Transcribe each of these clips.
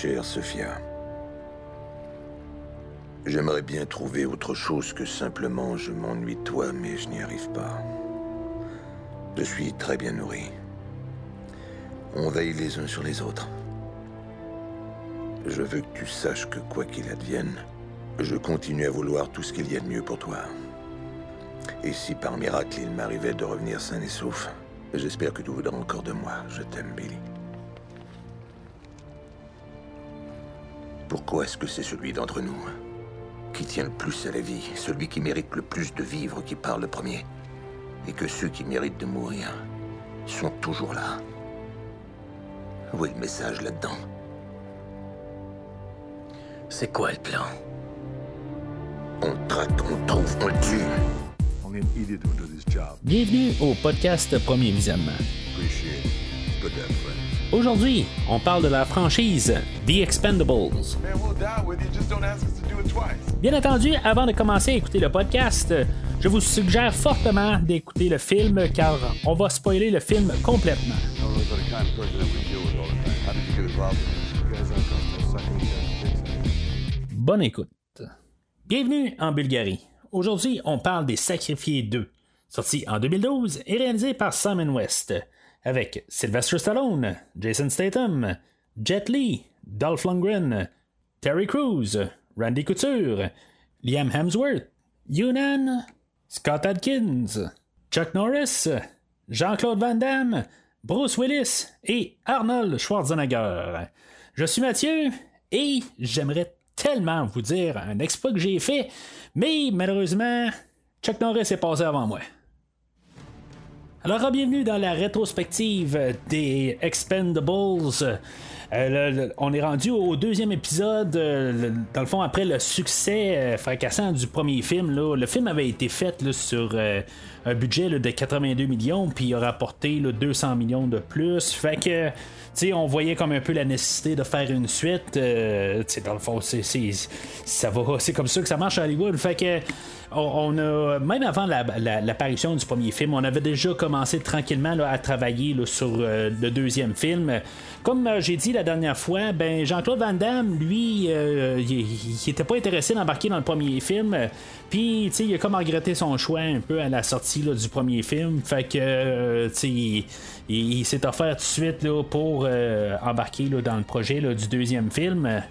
Chère Sophia, j'aimerais bien trouver autre chose que simplement je m'ennuie toi, mais je n'y arrive pas. Je suis très bien nourri. On veille les uns sur les autres. Je veux que tu saches que quoi qu'il advienne, je continue à vouloir tout ce qu'il y a de mieux pour toi. Et si par miracle il m'arrivait de revenir sain et sauf, j'espère que tu voudras encore de moi. Je t'aime, Billy. Pourquoi est-ce que c'est celui d'entre nous qui tient le plus à la vie, celui qui mérite le plus de vivre, qui parle le premier, et que ceux qui méritent de mourir sont toujours là? Où est le message là-dedans? C'est quoi le plan? On traque, on trouve, on le tue. Bienvenue au podcast Premier Visionnement. Appreciate. Good. Aujourd'hui, on parle de la franchise The Expendables. Bien entendu, avant de commencer à écouter le podcast, je vous suggère fortement d'écouter le film car on va spoiler le film complètement. Bonne écoute. Bienvenue en Bulgarie. Aujourd'hui, on parle des Sacrifiés 2, sorti en 2012 et réalisé par Simon West, avec Sylvester Stallone, Jason Statham, Jet Li, Dolph Lundgren, Terry Crews, Randy Couture, Liam Hemsworth, Yunnan, Scott Adkins, Chuck Norris, Jean-Claude Van Damme, Bruce Willis et Arnold Schwarzenegger. Je suis Mathieu et j'aimerais tellement vous dire un exploit que j'ai fait, mais malheureusement, Chuck Norris est passé avant moi. Alors, bienvenue dans la rétrospective des Expendables. Euh, on est rendu au deuxième épisode, euh, dans le fond, après le succès euh, fracassant du premier film. le film avait été fait sur un budget de 82 millions, puis il a rapporté là, 200 millions de plus. Fait que, on voyait comme un peu la nécessité de faire une suite. euh, dans le fond, c'est, ça va, c'est comme ça que ça marche à Hollywood. Fait que, on, a, même avant la- la- l'apparition du premier film, on avait déjà commencé tranquillement à travailler sur euh, le deuxième film. Comme euh, j'ai dit la dernière fois, ben Jean-Claude Van Damme, lui, euh, il, il était pas intéressé d'embarquer dans le premier film. Puis, tu il a comme regretté son choix un peu à la sortie du premier film. Fait que, euh, tu il, s'est offert tout de suite là, pour embarquer là, dans le projet du deuxième film.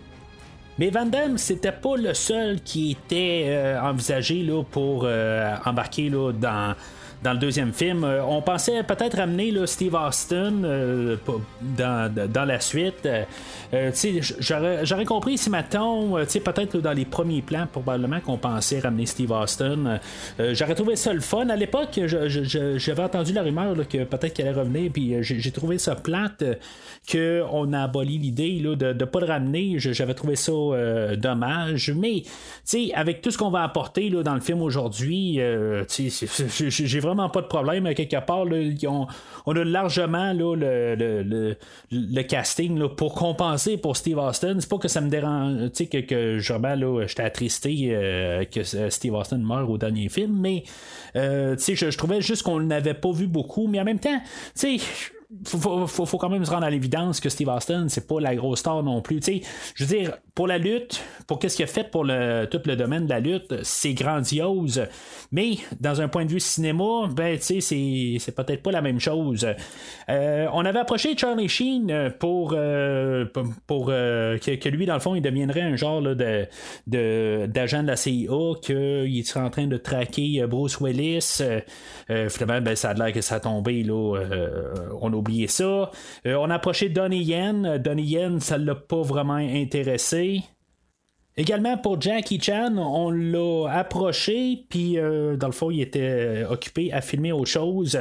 Mais Van Damme, c'était pas le seul qui était envisagé là, pour embarquer là, dans, dans le deuxième film. Euh, on pensait peut-être amener Steve Austin euh, dans, la suite. Euh, j'aurais, compris si maintenant, peut-être dans les premiers plans, probablement qu'on pensait ramener Steve Austin. J'aurais trouvé ça le fun. À l'époque, j'avais entendu la rumeur que peut-être qu'elle allait revenir, puis j'ai, trouvé ça plate qu'on a aboli l'idée de ne pas le ramener. J'avais trouvé ça dommage. Mais, avec tout ce qu'on va apporter dans le film aujourd'hui, j'ai j'ai vraiment pas de problème. Quelque part, là, ont- on a largement là, le, le, le- le casting là, pour compenser pour Steve Austin. C'est pas que ça me dérange, tu sais, que, que vraiment, là, j'étais attristé euh, que euh, Steve Austin meure au dernier film, mais, euh, tu sais, je, je trouvais juste qu'on n'avait pas vu beaucoup, mais en même temps, tu sais, faut, faut, quand même se rendre à l'évidence que Steve Austin, c'est pas la grosse star non plus. Je veux dire, pour la lutte, pour qu'est-ce qu'il a fait pour le, tout le domaine de la lutte, c'est grandiose. Mais dans un point de vue cinéma, ben, c'est, c'est peut-être pas la même chose. Euh, on avait approché Charlie Sheen pour, euh, pour, euh, que, lui, dans le fond, il deviendrait un genre de, d'agent de la CIA, qu'il serait en train de traquer Bruce Willis. Finalement, ben, ça a l'air que ça a tombé. Là, on a oublié ça. Euh, on a approché Donnie Yen. Donnie Yen, ça l'a pas vraiment intéressé. Également pour Jackie Chan, on l'a approché, puis euh, dans le fond, il était euh, occupé à filmer autre chose.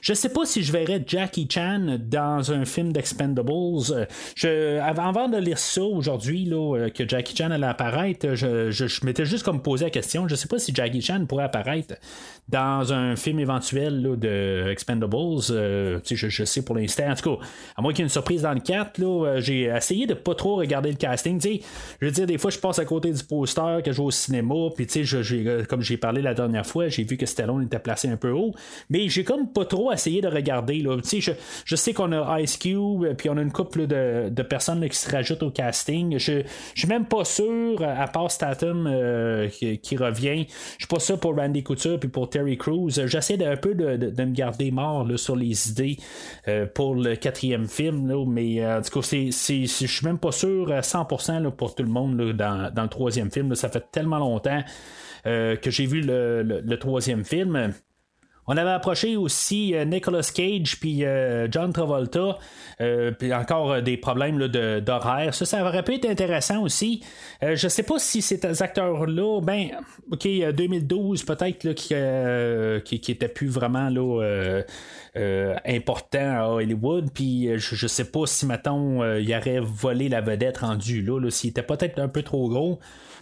Je sais pas si je verrais Jackie Chan dans un film d'Expendables. Avant de lire ça aujourd'hui, euh, que Jackie Chan allait apparaître, je, m'étais juste comme posé la question. Je sais pas si Jackie Chan pourrait apparaître dans un film éventuel là, de Expendables. Je, sais pour l'instant. En tout cas, à moins qu'il y ait une surprise dans le 4, là, euh, j'ai essayé de pas trop regarder le casting. Je veux dire, des fois, je passe à côté du poster que je vais au cinéma, puis tu sais, comme j'ai parlé la dernière fois, j'ai vu que Stallone était placé un peu haut, mais j'ai comme pas trop essayé de regarder. Là. Je, je sais qu'on a Ice Cube, puis on a une couple de, de personnes qui se rajoutent au casting. Je, je suis même pas sûr, à part Statham euh, qui, revient, je suis pas sûr pour Randy Couture puis pour Terry Crews. J'essaie un peu de, de, me garder mort là, sur les idées euh, pour le quatrième film, là, mais euh, tout cas, je suis même pas sûr à 100% là, pour tout le monde dans, dans, le troisième film. ça fait tellement longtemps que j'ai vu le, le, troisième film. On avait approché aussi euh, Nicolas Cage puis euh, John Travolta, euh, puis encore des problèmes d'horaire. Ça, ça aurait pu être intéressant aussi. je sais pas si ces acteurs-là, ben, ok, 2012 peut-être qui, qui, était plus vraiment là. important à Hollywood. Puis je, je, sais pas si maintenant il aurait volé la vedette rendue là, là s'il était peut-être un peu trop gros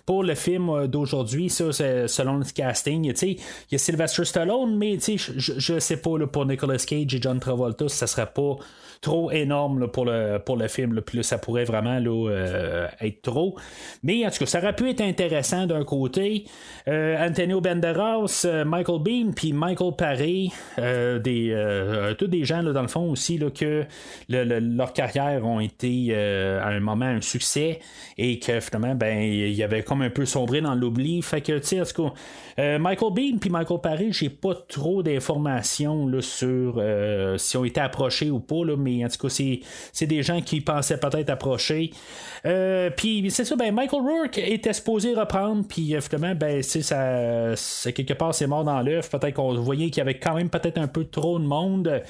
pour le film euh, d'aujourd'hui, ça, selon le casting, il y a Sylvester Stallone, mais je, sais pas pour Nicolas Cage et John Travolta, ça serait pas trop énorme pour, le, pour le film. Puis ça pourrait vraiment euh, être trop. Mais en tout cas, ça aurait pu être intéressant d'un côté. Euh, Antonio Banderas, euh, Michael Bean, puis Michael Paré, des, tous des gens dans le fond aussi là, que leur carrière ont été à un moment un succès et que finalement, ben, il y avait comme un peu sombré dans l'oubli. Fait que, tu sais, Michael Bean puis Michael Paré, j'ai pas trop d'informations sur si on été approchés ou pas, là, mais en tout cas, c'est des gens qui pensaient peut-être approcher. Euh, puis c'est ça, ben Michael Rourke était supposé reprendre, puis finalement, ben ça, quelque part c'est mort dans l'œuf. Peut-être qu'on voyait qu'il y avait quand même peut-être un peu trop de monde.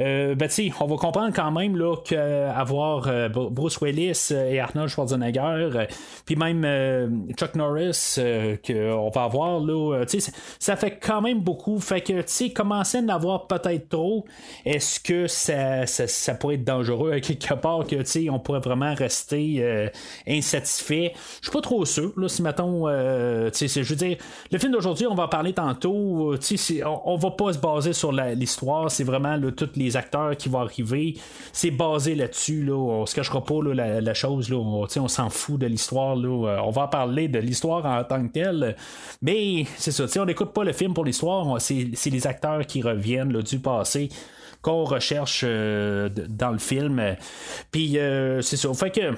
Euh, ben tu on va comprendre quand même qu'avoir euh, Bruce Willis et Arnold Schwarzenegger, puis même Chuck Norris qu'on va avoir là, sais, ça fait quand même beaucoup. Fait que tu sais, commencer à en avoir peut-être trop. Est-ce que ça, ça, ça, pourrait être dangereux à quelque part que tu sais, on pourrait vraiment rester euh, insatisfait. Je suis pas trop sûr, là, si mettons, euh, je veux dire, le film d'aujourd'hui, on va en parler tantôt, euh, on, on va pas se baser sur l'histoire, c'est vraiment tous les acteurs qui vont arriver, c'est basé là-dessus, là, on se cachera pas la, chose, là, on, on s'en fout de l'histoire, là, on va parler de l'histoire en tant que telle, mais c'est ça, on n'écoute pas le film pour l'histoire, c'est les acteurs qui reviennent du passé qu'on recherche dans le film. Puis c'est ça. Fait que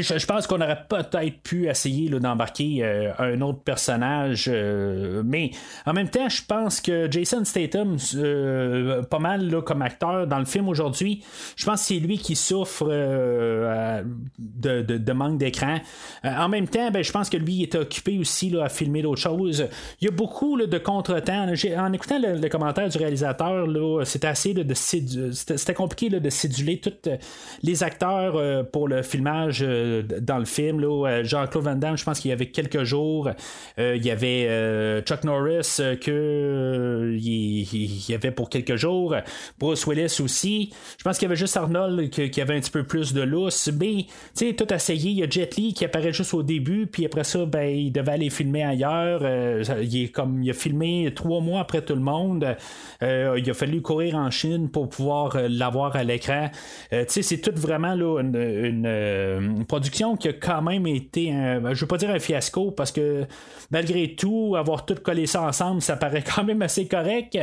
je, pense qu'on aurait peut-être pu essayer d'embarquer euh, un autre personnage, euh, mais en même temps, je pense que Jason Statham, euh, pas mal là, comme acteur dans le film aujourd'hui, je pense que c'est lui qui souffre de, manque d'écran. en même temps, ben, je pense que lui est occupé aussi là, à filmer d'autres choses. Il y a beaucoup de contretemps. En écoutant le, commentaire du réalisateur, c'était assez de c'était compliqué de céduler tous les acteurs pour le filmage euh, dans le film. Là, Jean-Claude Van Damme, je pense qu'il y avait quelques jours. Euh, il y avait euh, Chuck Norris que il, y avait pour quelques jours. Bruce Willis aussi. Je pense qu'il y avait juste Arnold qui, avait un petit peu plus de lousse. Mais tu sais, tout essayé. Il y a Jet Li qui apparaît juste au début, puis après ça, ben, il devait aller filmer ailleurs. il comme il a filmé trois mois après tout le monde. il a fallu courir en Chine pour pouvoir l'avoir à l'écran. tu sais, c'est tout vraiment là, une production qui a quand même été, un, ben, je veux pas dire un fiasco, parce que malgré tout, avoir tout collé ça ensemble, ça paraît quand même assez correct.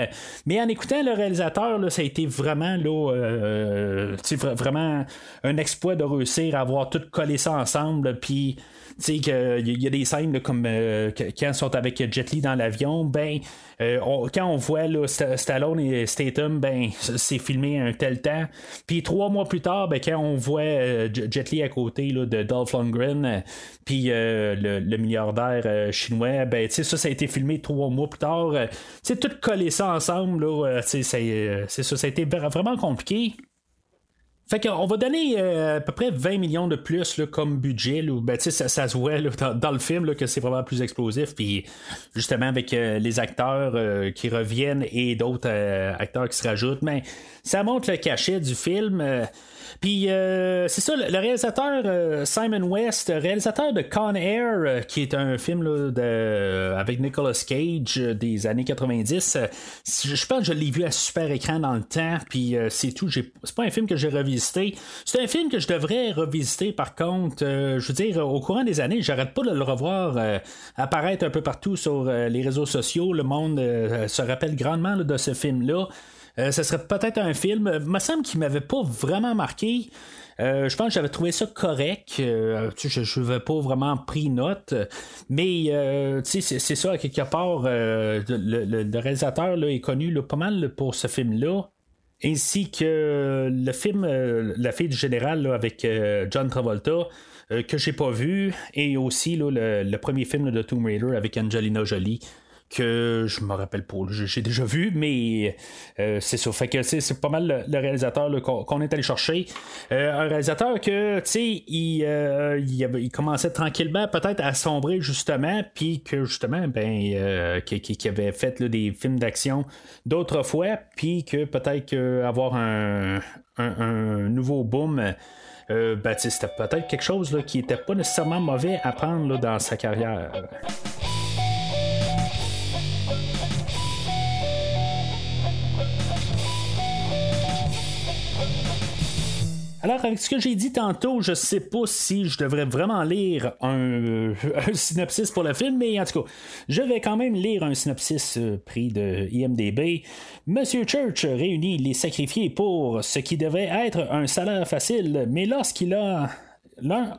Mais en écoutant le réalisateur, ça a été vraiment, euh, vraiment un exploit de réussir à avoir tout collé ça ensemble, puis tu sais, qu'il y a des scènes comme euh, quand ils sont avec Jet Li dans l'avion, ben, euh, quand on voit Stallone et Statham, ben, c'est filmé un tel temps. Puis trois mois plus tard, ben, quand on voit euh, Jet Li à côté de Dolph Lundgren, puis le, milliardaire chinois, ben, ça, ça a été filmé trois mois plus tard. c'est tout coller ça ensemble, c'est ça, a été vraiment compliqué. Fait qu'on va donner euh, à peu près 20 millions de plus comme budget. Ben, ça, ça se voit dans, le film que c'est vraiment plus explosif. Puis justement avec euh, les acteurs euh, qui reviennent et d'autres acteurs qui se rajoutent, mais ça montre le cachet du film. Puis euh, c'est ça, le réalisateur euh, Simon West, réalisateur de Con Air, euh, qui est un film de, avec Nicolas Cage des années 90. je pense que je l'ai vu à super écran dans le temps, puis c'est tout. C'est pas un film que j'ai revisité. C'est un film que je devrais revisiter par contre. je veux dire, au courant des années, j'arrête pas de le revoir apparaître un peu partout sur les réseaux sociaux. Le monde se rappelle grandement de ce film-là. Ce serait peut-être un film, il me semble qu'il m'avait pas vraiment marqué. Euh, je pense que j'avais trouvé ça correct. Euh, je n'avais pas vraiment pris note. Mais euh, c'est, ça, quelque part, le, réalisateur est connu pas mal pour ce film-là. Ainsi que le film La fille du général avec John Travolta. que j'ai pas vu, et aussi le, le, premier film de Tomb Raider avec Angelina Jolie que je me rappelle pas, j'ai déjà vu, mais euh, c'est ça. Fait que c'est pas mal le, réalisateur qu'on est allé chercher. Euh, un réalisateur que, tu sais, il, euh, il, commençait tranquillement peut-être à sombrer justement, puis que justement, ben, qui, avait fait des films d'action d'autres fois, puis que peut-être avoir un, un, nouveau boom. ben, c'était peut-être quelque chose là, qui était pas nécessairement mauvais à prendre dans sa carrière. Alors, avec ce que j'ai dit tantôt, je sais pas si je devrais vraiment lire un, synopsis pour le film, mais en tout cas, je vais quand même lire un synopsis euh, pris de IMDB. Monsieur Church réunit les sacrifiés pour ce qui devait être un salaire facile, mais lorsqu'il a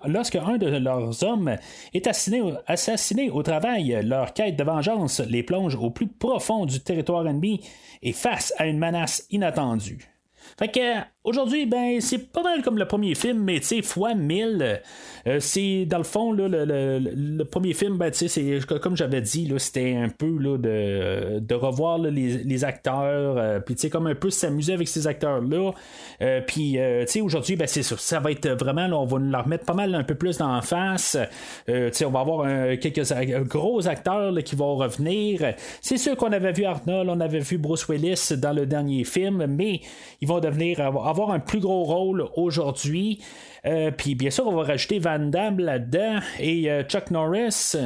lorsque un de leurs hommes est assassiné, au travail, leur quête de vengeance les plonge au plus profond du territoire ennemi et face à une menace inattendue. Fait que Aujourd'hui, ben, c'est pas mal comme le premier film, mais tu sais, fois 1000. Euh, c'est dans le fond, là, le, premier film, ben, tu sais, c'est comme j'avais dit, c'était un peu là, de, de revoir les, acteurs, euh, puis tu sais, comme un peu s'amuser avec ces acteurs-là. Euh, puis, tu sais, aujourd'hui, ben, c'est ça, ça va être vraiment, là, on va leur mettre pas mal un peu plus dans face. tu sais, on va avoir quelques gros acteurs qui vont revenir. C'est sûr qu'on avait vu Arnold, on avait vu Bruce Willis dans le dernier film, mais ils vont devenir avoir un plus gros rôle aujourd'hui. Euh, puis bien sûr, on va rajouter Van Damme là-dedans et euh, Chuck Norris.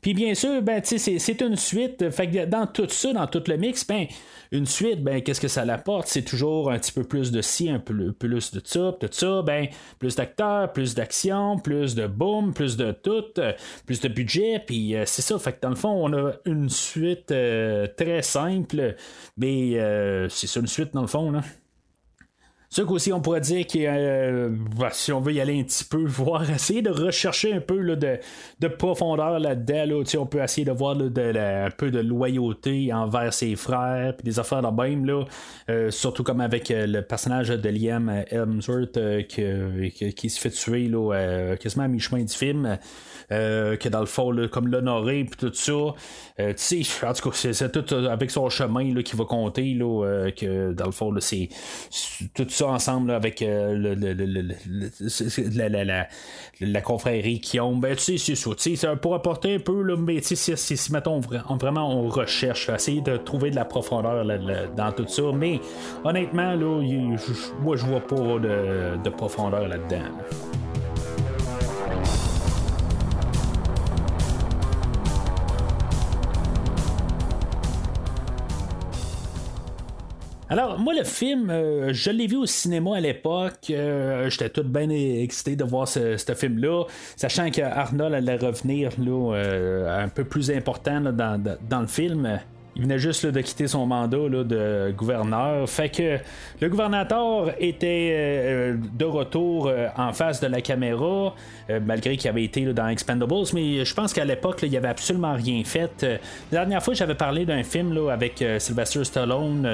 Puis bien sûr, ben, c'est une suite. Fait que dans tout ça, dans tout le mix, ben, une suite, ben, qu'est-ce que ça l'apporte? C'est toujours un petit peu plus de ci, un peu plus de ça, ça, ben, plus d'acteurs, plus d'action, plus de boom, plus de tout, plus de budget, puis c'est ça. Fait que dans le fond, on a une suite très simple, mais c'est ça une suite dans le fond, là. Ce qu'aussi on pourrait dire que euh, bah, si on veut y aller un petit peu, voir, essayer de rechercher un peu de, de, profondeur là-dedans, on peut essayer de voir un peu de loyauté envers ses frères, puis des affaires de même, là, euh, surtout comme avec euh, le personnage de Liam Hemsworth qui, se fait tuer là, quasiment à mi-chemin du film. Que dans le fond, comme l'honorer, puis tout ça. tu sais, en tout cas, c'est tout avec son chemin qui va compter, là, que dans le fond, c'est tout ça ensemble avec euh, la, confrérie qui ont. Ben, tu sais, c'est ça. pour apporter un peu, là, mais tu sais, si, mettons, vraiment on recherche, essayer de trouver de la profondeur dans tout ça. Mais honnêtement, là, moi, je vois pas de, de profondeur là-dedans. Alors, moi, le film, euh, je l'ai vu au cinéma à l'époque. Euh, j'étais tout bien excité de voir ce, film-là, sachant qu'Arnold allait revenir euh, un peu plus important dans, le film. Il venait juste de quitter son mandat de gouverneur. Fait que le gouvernateur était euh, de retour euh, en face de la caméra, euh, malgré qu'il avait été dans Expendables, mais je pense qu'à l'époque, il avait absolument rien fait. la dernière fois, j'avais parlé d'un film avec Sylvester Stallone,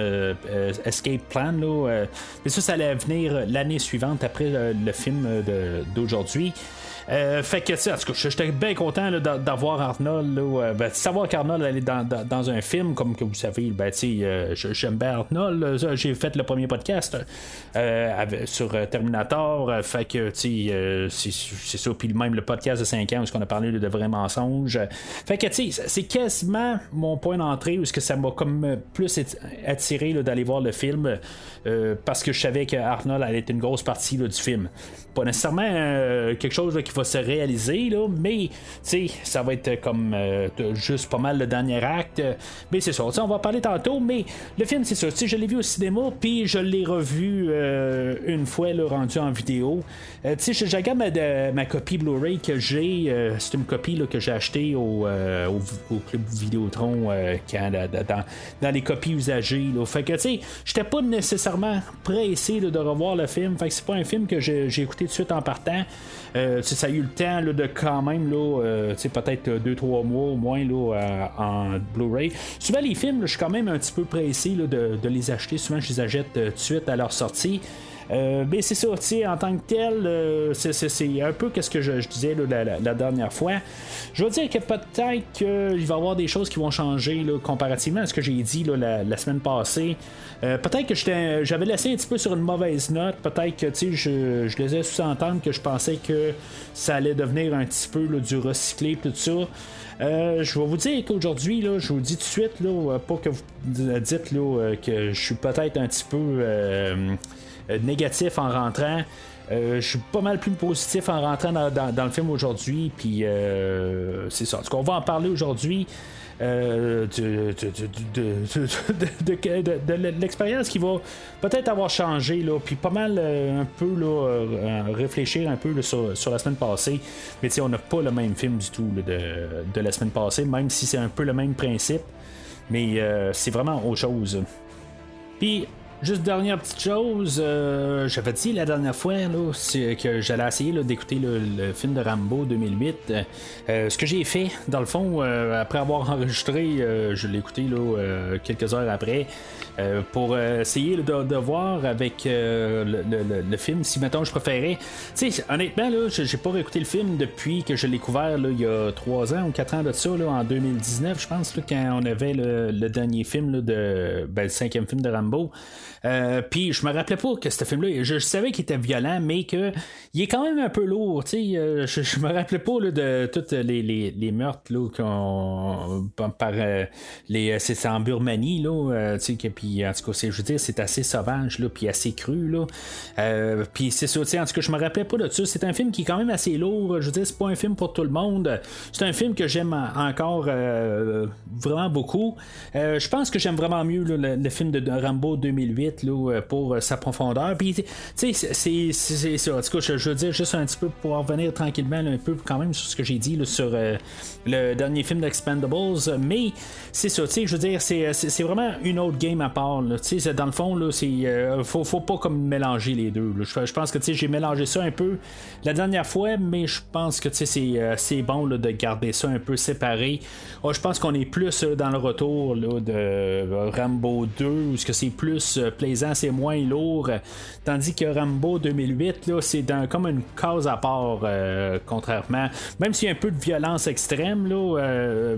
Escape Plan, mais ça, ça allait venir l'année suivante après le film d'aujourd'hui. Euh, fait que, en tout cas, j'étais bien content d'avoir Arnold, là, ben, savoir qu'Arnold allait dans, dans, un film, comme que vous savez, ben, euh, j'aime bien Arnold. J'ai fait le premier podcast euh, sur Terminator. fait que, c'est ça. Puis même le podcast de 5 ans où on a parlé de vrais mensonges. Fait que, c'est quasiment mon point d'entrée où que ça m'a comme plus attiré d'aller voir le film parce que je savais que Arnold allait être une grosse partie du film. Pas nécessairement quelque chose qui va se réaliser, là, mais ça va être comme euh, juste pas mal le dernier acte. Mais c'est ça, on va parler tantôt, mais le film, c'est ça. Je l'ai vu au cinéma, puis je l'ai revu euh, une fois le rendu en vidéo. Euh, je ma, copie Blu-ray que j'ai. Euh, c'est une copie là, que j'ai achetée au, Club Vidéotron dans, dans, les copies usagées. Là. Fait que, tu sais, j'étais pas nécessairement pressé de revoir le film. Fait que c'est pas un film que j'ai écouté tout de suite en partant. Ça a eu le temps de quand même, là, peut-être 2-3 mois au moins là, en Blu-ray. Souvent, les films, je suis quand même un petit peu pressé de, les acheter. Souvent, je les achète euh, tout de suite à leur sortie. Euh, mais c'est ça, en tant que tel, euh, c'est un peu ce que je, disais la, dernière fois. Je veux dire que peut-être qu'il va y avoir des choses qui vont changer comparativement à ce que j'ai dit la, semaine passée. peut-être que j'avais laissé un petit peu sur une mauvaise note. Peut-être que je, je les ai sous-entendre que je pensais que ça allait devenir un petit peu du recyclé, tout ça. Euh, je vais vous dire qu'aujourd'hui, je vous dis tout de suite, là, euh, pas que vous dites là, euh, que je suis peut-être un petit peu négatif en rentrant. je suis pas mal plus positif en rentrant dans, le film aujourd'hui, puis c'est ça. En tout cas, on va en parler aujourd'hui. Euh, de, l'expérience qui va peut-être avoir changé, là, puis pas mal euh, un peu là, euh, réfléchir un peu sur, sur, la semaine passée. Mais on n'a pas le même film du tout de, la semaine passée, même si c'est un peu le même principe. Mais c'est vraiment autre chose. Puis Juste dernière petite chose, euh, j'avais dit la dernière fois là, que j'allais essayer d'écouter le, film de Rambo 2008. Euh, ce que j'ai fait, dans le fond, euh, après avoir enregistré, je l'ai écouté là, quelques heures après, pour essayer de, voir avec le, film si maintenant je préférais. Tu sais, honnêtement, là, j'ai pas réécouté le film depuis que je l'ai couvert là, il y a 3 ans ou 4 ans de ça, là, en 2019, je pense, quand on avait le, dernier film de ben, le cinquième film de Rambo. Euh, puis je me rappelais pas que ce film-là, je, savais qu'il était violent, mais que il est quand même un peu lourd. Euh, je, je, me rappelais pas de tous les, les, meurtres là, qu'on, par euh, les c'est en Burmanie là, puis en tout cas, je veux dire, c'est assez sauvage là, puis assez cru là. puis c'est ça, en tout cas, je me rappelais pas de ça. C'est un film qui est quand même assez lourd. Je veux dire, c'est pas un film pour tout le monde. C'est un film que j'aime encore vraiment beaucoup. je pense que j'aime vraiment mieux le, le, film de Rambo 2008 euh, pour euh, sa profondeur. Puis, tu sais, c'est ça. En tout cas, je, veux dire juste un petit peu pour revenir tranquillement un peu quand même sur ce que j'ai dit sur euh, le dernier film d'Expendables. Mais c'est ça, tu sais, je veux dire, c'est vraiment une autre game à part. Tu sais, dans le fond, là, c'est faut, faut pas comme mélanger les deux. Je, pense que tu sais, j'ai mélangé ça un peu la dernière fois, mais je pense que tu sais, c'est bon de garder ça un peu séparé. Oh, je pense qu'on est plus dans le retour de Rambo 2, où ce que c'est plus plaisant, c'est moins lourd. Tandis que Rambo 2008, là, c'est dans, comme une cause à part, euh, contrairement. Même s'il y a un peu de violence extrême, là, euh,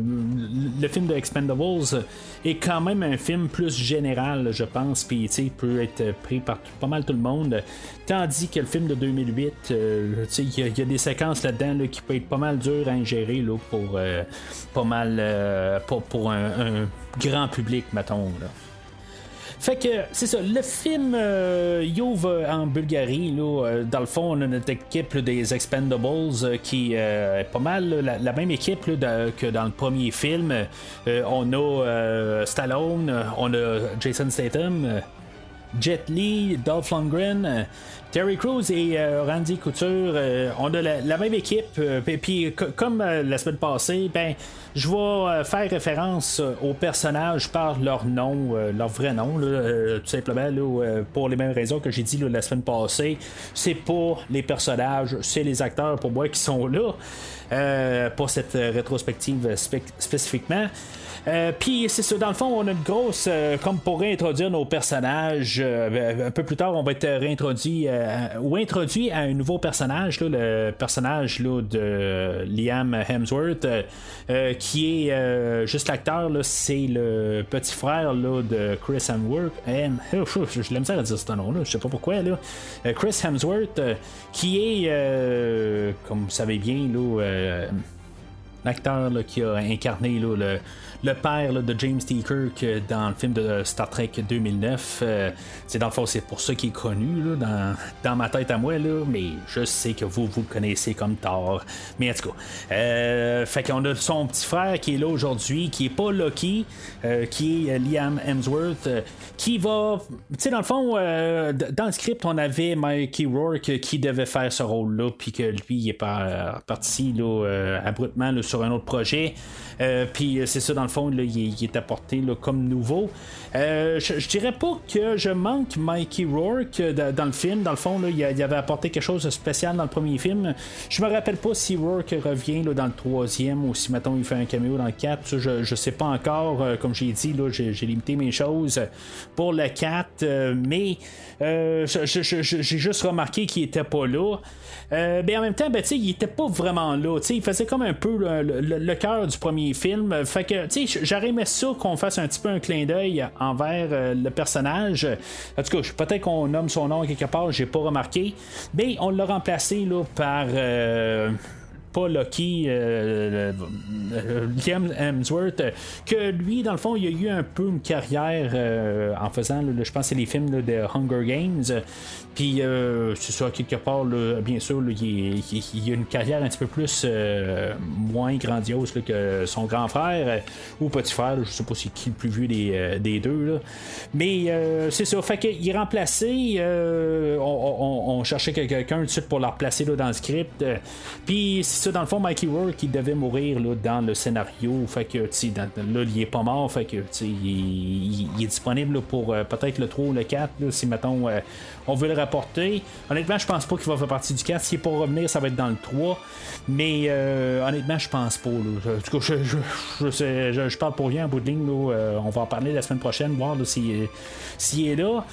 le film de Expendables est quand même un film plus général, je pense, puis peut être pris par pas mal tout le monde. Tandis que le film de 2008, euh, il y, a des séquences là-dedans qui peuvent être pas mal dures à ingérer là, pour pas mal pour, pour un, un, grand public, mettons. Là. Fait que c'est ça, le film euh, en Bulgarie, euh, dans le fond, on a notre équipe des Expendables euh, qui euh, est pas mal la, même équipe que dans le premier film. on a Stallone, on a Jason Statham. Jet Li, Dolph Lundgren, Terry Crews et euh, Randy Couture, euh, on a la, même équipe. Euh, puis comme la semaine passée, ben je vais faire référence aux personnages par leur nom, leur vrai nom, tout simplement pour les mêmes raisons que j'ai dit la semaine passée. C'est pas les personnages, c'est les acteurs pour moi qui sont là pour cette rétrospective spécifiquement. Euh, puis c'est ça, dans le fond, on a une grosse. Euh, comme pour réintroduire nos personnages, euh, un peu plus tard, on va être réintroduit ou introduit à un nouveau personnage, le personnage de Liam Hemsworth, qui est juste l'acteur, c'est le petit frère de Chris Hemsworth. je l'aime ça à dire ce nom-là, je sais pas pourquoi. Là. Chris Hemsworth, qui est, comme vous savez bien, là acteur qui a incarné le, le père de James T. Kirk euh, dans le film de Star Trek 2009. Euh, c'est dans le fond, c'est pour ça qu'il est connu dans, dans, ma tête à moi, là, mais je sais que vous, vous le connaissez comme Thor. Mais en tout cas, euh, fait qu'on a son petit frère qui est là aujourd'hui, qui est pas Loki, qui est Liam Hemsworth, qui va. Tu sais, dans le fond, dans le script, on avait Mikey Rourke qui devait faire ce rôle-là, puis que lui, il est pas parti là, abruptement sur un autre projet. puis c'est ça, dans le fond, il, est apporté comme nouveau. Euh, je, dirais pas que je manque Mikey Rourke euh, dans le film. Dans le fond, il, avait apporté quelque chose de spécial dans le premier film. Je me rappelle pas si Rourke revient dans le troisième ou si, mettons, il fait un caméo dans le 4. Je, sais pas encore. Euh, comme j'ai dit, j'ai limité mes choses pour le 4. mais j'ai juste remarqué qu'il était pas là. ben en même temps, ben, il était pas vraiment là. il faisait comme un peu le, le cœur du premier film. Fait que j'aurais aimé ça qu'on fasse un petit peu un clin d'œil envers euh, le personnage. En tout cas, peut-être qu'on nomme son nom quelque part, j'ai pas remarqué. Mais on l'a remplacé là, par. Euh, pas Loki, euh, Liam Hemsworth, que lui, dans le fond, il a eu un peu une carrière en faisant, je pense, c'est les films de Hunger Games. Puis, euh, c'est ça, quelque part, bien sûr, il, il, a une carrière un petit peu plus euh, moins grandiose que son grand frère euh, ou petit frère, je sais pas si qui le plus vieux des, deux. Mais c'est ça, fait qu'il est remplacé, on, cherchait quelqu'un tout de suite pour le remplacer dans le script. Puis, c'est ça, dans le fond, Mikey Rourke, il devait mourir dans le scénario. Fait que, là, il est pas mort, fait que, il, est disponible pour peut-être le 3 ou le 4, si, mettons, on veut le rapporter. Honnêtement, je pense pas qu'il va faire partie du 4. S'il est pour revenir, ça va être dans le 3. Mais euh, honnêtement, je pense pas. En tout cas, je, parle pour rien en bout de ligne. Euh, on va en parler la semaine prochaine, voir s'il est là.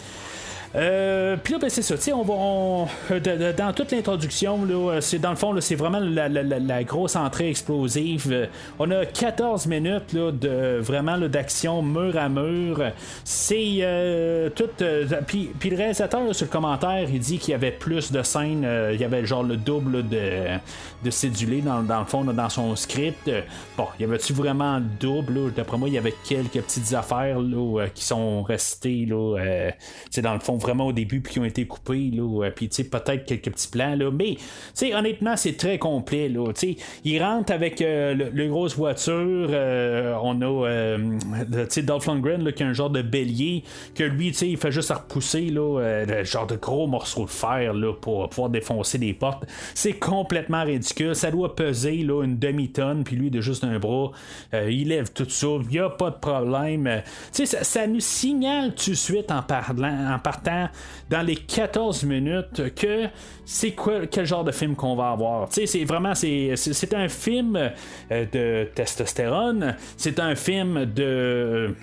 Euh, puis là, ben, c'est ça. On va, dans toute l'introduction, c'est dans le fond, c'est vraiment la, grosse entrée explosive. Euh, on a 14 minutes de vraiment d'action mur à mur. C'est euh, tout. puis, le réalisateur, sur le commentaire, il dit qu'il y avait plus de scènes. il y avait genre le double de, de cédulé dans, le fond, dans son script. Bon, y avait-tu vraiment double D'après moi, il y avait quelques petites affaires qui sont restées. c'est dans le fond vraiment au début puis qui ont été coupés là, euh, puis peut-être quelques petits plans là, mais honnêtement c'est très complet là, il rentre avec euh, le, grosse voiture, euh, on a Dolph Lundgren qui a un genre de bélier que lui il fait juste repousser là, le genre de gros morceaux de fer là, pour pouvoir défoncer des portes. C'est complètement ridicule, ça doit peser là, une demi-tonne puis lui de juste un bras, il lève tout ça, il n'y a pas de problème. Ça, ça nous signale tout de suite en parlant, en partant dans les 14 minutes que c'est quoi quel genre de film qu'on va avoir. c'est vraiment c'est, c'est un film euh, de testostérone, c'est un film de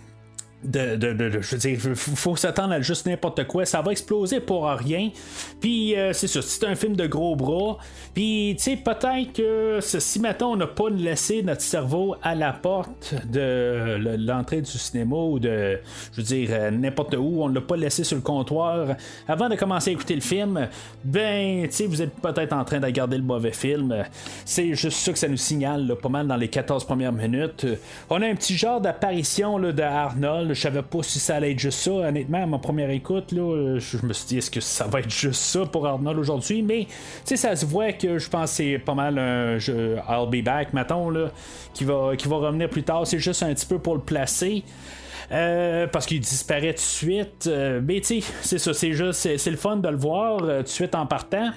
de, de, je veux dire, faut s'attendre à juste n'importe quoi. Ça va exploser pour rien. Puis euh, c'est ça, c'est un film de gros bras. Puis tu sais, peut-être que si maintenant on n'a pas laissé notre cerveau à la porte de l'entrée du cinéma ou de, je veux dire, euh, n'importe où, on ne l'a pas laissé sur le comptoir avant de commencer à écouter le film, ben tu sais, vous êtes peut-être en train de regarder le mauvais film. C'est juste ça que ça nous signale pas mal dans les 14 premières minutes. On a un petit genre d'apparition de Arnold je savais pas si ça allait être juste ça. Honnêtement, à ma première écoute, là, je me suis dit, est-ce que ça va être juste ça pour Arnold aujourd'hui? Mais, ça se voit que je pense que c'est pas mal un jeu I'll Be Back, mettons, là, qui va, qui va revenir plus tard. C'est juste un petit peu pour le placer. Euh, parce qu'il disparaît tout de suite. Euh, mais tu c'est ça, c'est juste, c'est le fun de le voir euh, tout de suite en partant.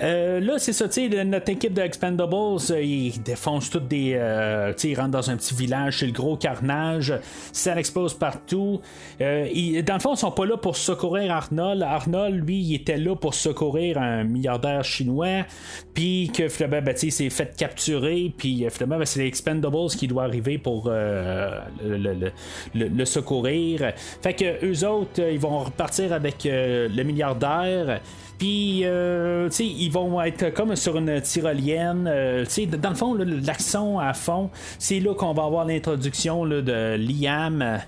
Euh, là, c'est ça, tu sais, notre équipe de Expendables, euh, ils défoncent toutes des. Euh, tu sais, ils rentrent dans un petit village, c'est le gros carnage, ça explose partout. Ils, dans le fond, ils sont pas là pour secourir Arnold. Arnold, lui, il était là pour secourir un milliardaire chinois, puis que finalement, ben, il s'est fait capturer, puis finalement, ben, c'est les Expendables qui doivent arriver pour le, le, secourir. Fait que eux autres, ils vont repartir avec le milliardaire. Puis, euh, tu sais, ils vont être comme sur une tyrolienne. Euh, tu sais, dans le fond, l'accent à fond, c'est là qu'on va avoir l'introduction de Liam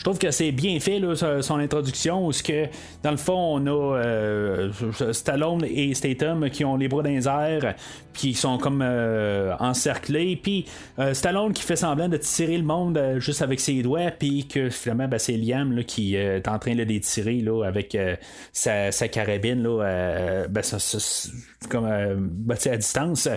je trouve que c'est bien fait là, son introduction où que dans le fond on a euh, Stallone et Statham qui ont les bras dans les airs puis qui sont comme euh, encerclés puis euh, Stallone qui fait semblant de tirer le monde juste avec ses doigts puis que finalement ben, c'est Liam là, qui est en train de les tirer là, avec sa, carabine là, ben, comme ben, à distance.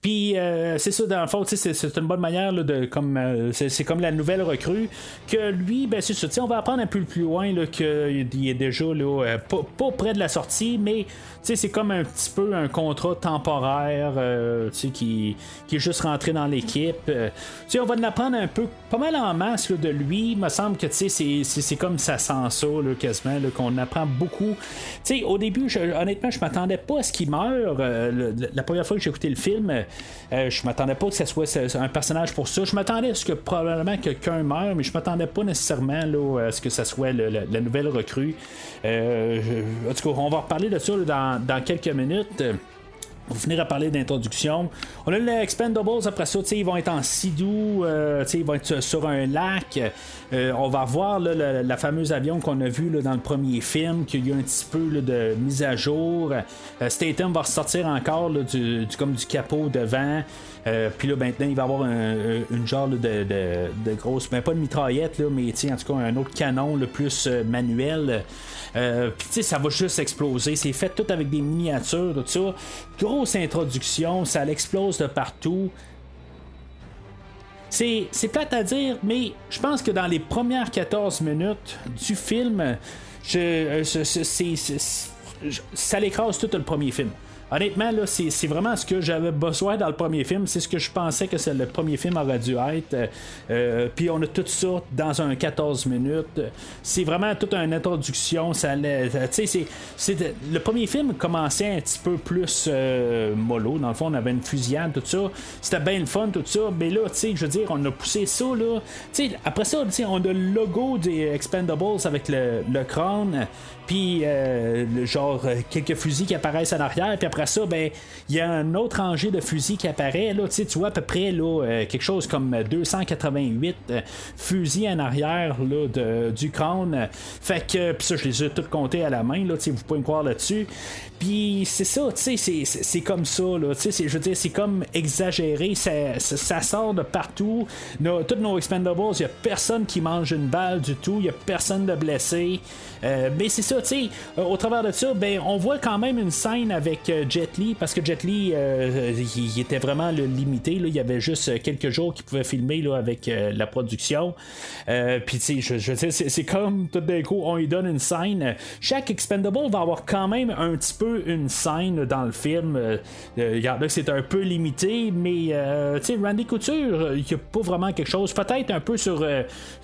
Puis c'est ça dans le fond c'est une bonne manière là, de comme c'est comme la nouvelle recrue que lui ben, on va apprendre un peu plus loin qu'il est déjà là, euh, pas, près de la sortie, mais c'est comme un petit peu un contrat temporaire euh, qui, qui est juste rentré dans l'équipe. Euh, on va en apprendre un peu, pas mal en masse de lui. Il me semble que c'est comme ça sent quasiment, qu'on apprend beaucoup. au début, honnêtement, je m'attendais pas à ce qu'il meure. la première fois que j'ai écouté le film, je m'attendais pas que ce soit un personnage pour ça. Je m'attendais à ce que probablement quelqu'un meure, mais je m'attendais pas nécessairement à ce que ça soit la nouvelle recrue. Euh, en tout cas, on va reparler de ça dans, quelques minutes. Va finir à parler d'introduction. On a les Expendables après ça, ils vont être en sidou, euh, ils vont être sur un lac. Euh, on va voir la, fameuse avion qu'on a vu dans le premier film, qu'il y a un petit peu de mise à jour. Euh, Statham va ressortir encore du, comme du capot devant. Euh, puis là, maintenant, il va avoir un, une genre de, de, grosse, mais ben, pas de mitraillette, là, mais en tout cas, un autre canon le plus manuel. Euh, puis tu sais, ça va juste exploser. C'est fait tout avec des miniatures, tout ça. Grosse introduction, ça l'explose de partout. C'est, c'est plate à dire, mais je pense que dans les premières 14 minutes du film, je, ça l'écrase tout le premier film. Honnêtement, là, c'est, vraiment ce que j'avais besoin dans le premier film. C'est ce que je pensais que le premier film aurait dû être. Euh, euh, puis on a tout ça dans un 14 minutes. C'est vraiment toute une introduction. Ça, c'est, c'est, le premier film commençait un petit peu plus euh, mollo. Dans le fond, on avait une fusillade, tout ça. C'était bien le fun, tout ça. Mais là, je veux dire, on a poussé ça. Là. après ça, on a le logo des Expendables avec le crâne puis euh, genre euh, quelques fusils qui apparaissent en arrière, puis après ça, ben il y a un autre rangée de fusils qui apparaît, là, tu vois à peu près là, euh, quelque chose comme 288 fusils en arrière là, de, du crâne. Fait que, puis ça, je les ai tous comptés à la main, là, vous pouvez me croire là-dessus. Puis c'est ça, tu sais, c'est comme ça, là, tu sais, je veux dire, c'est comme exagéré, ça, ça, sort de partout. Nos, tous nos expendables, il n'y a personne qui mange une balle du tout, il n'y a personne de blessé. Mais c'est ça, euh, au travers de ça, ben, on voit quand même une scène avec euh, Jet Li, parce que Jet Li, il, était vraiment limité, là, il y avait juste quelques jours qu'il pouvait filmer là, avec la production. Puis, tu sais, je, c'est comme tout d'un coup, on lui donne une scène. Chaque expendable va avoir quand même un petit peu une scène dans le film. Euh, euh, regarde c'est un peu limité, mais euh, tu sais, Randy Couture, il n'y a pas vraiment quelque chose. Peut-être un peu sur.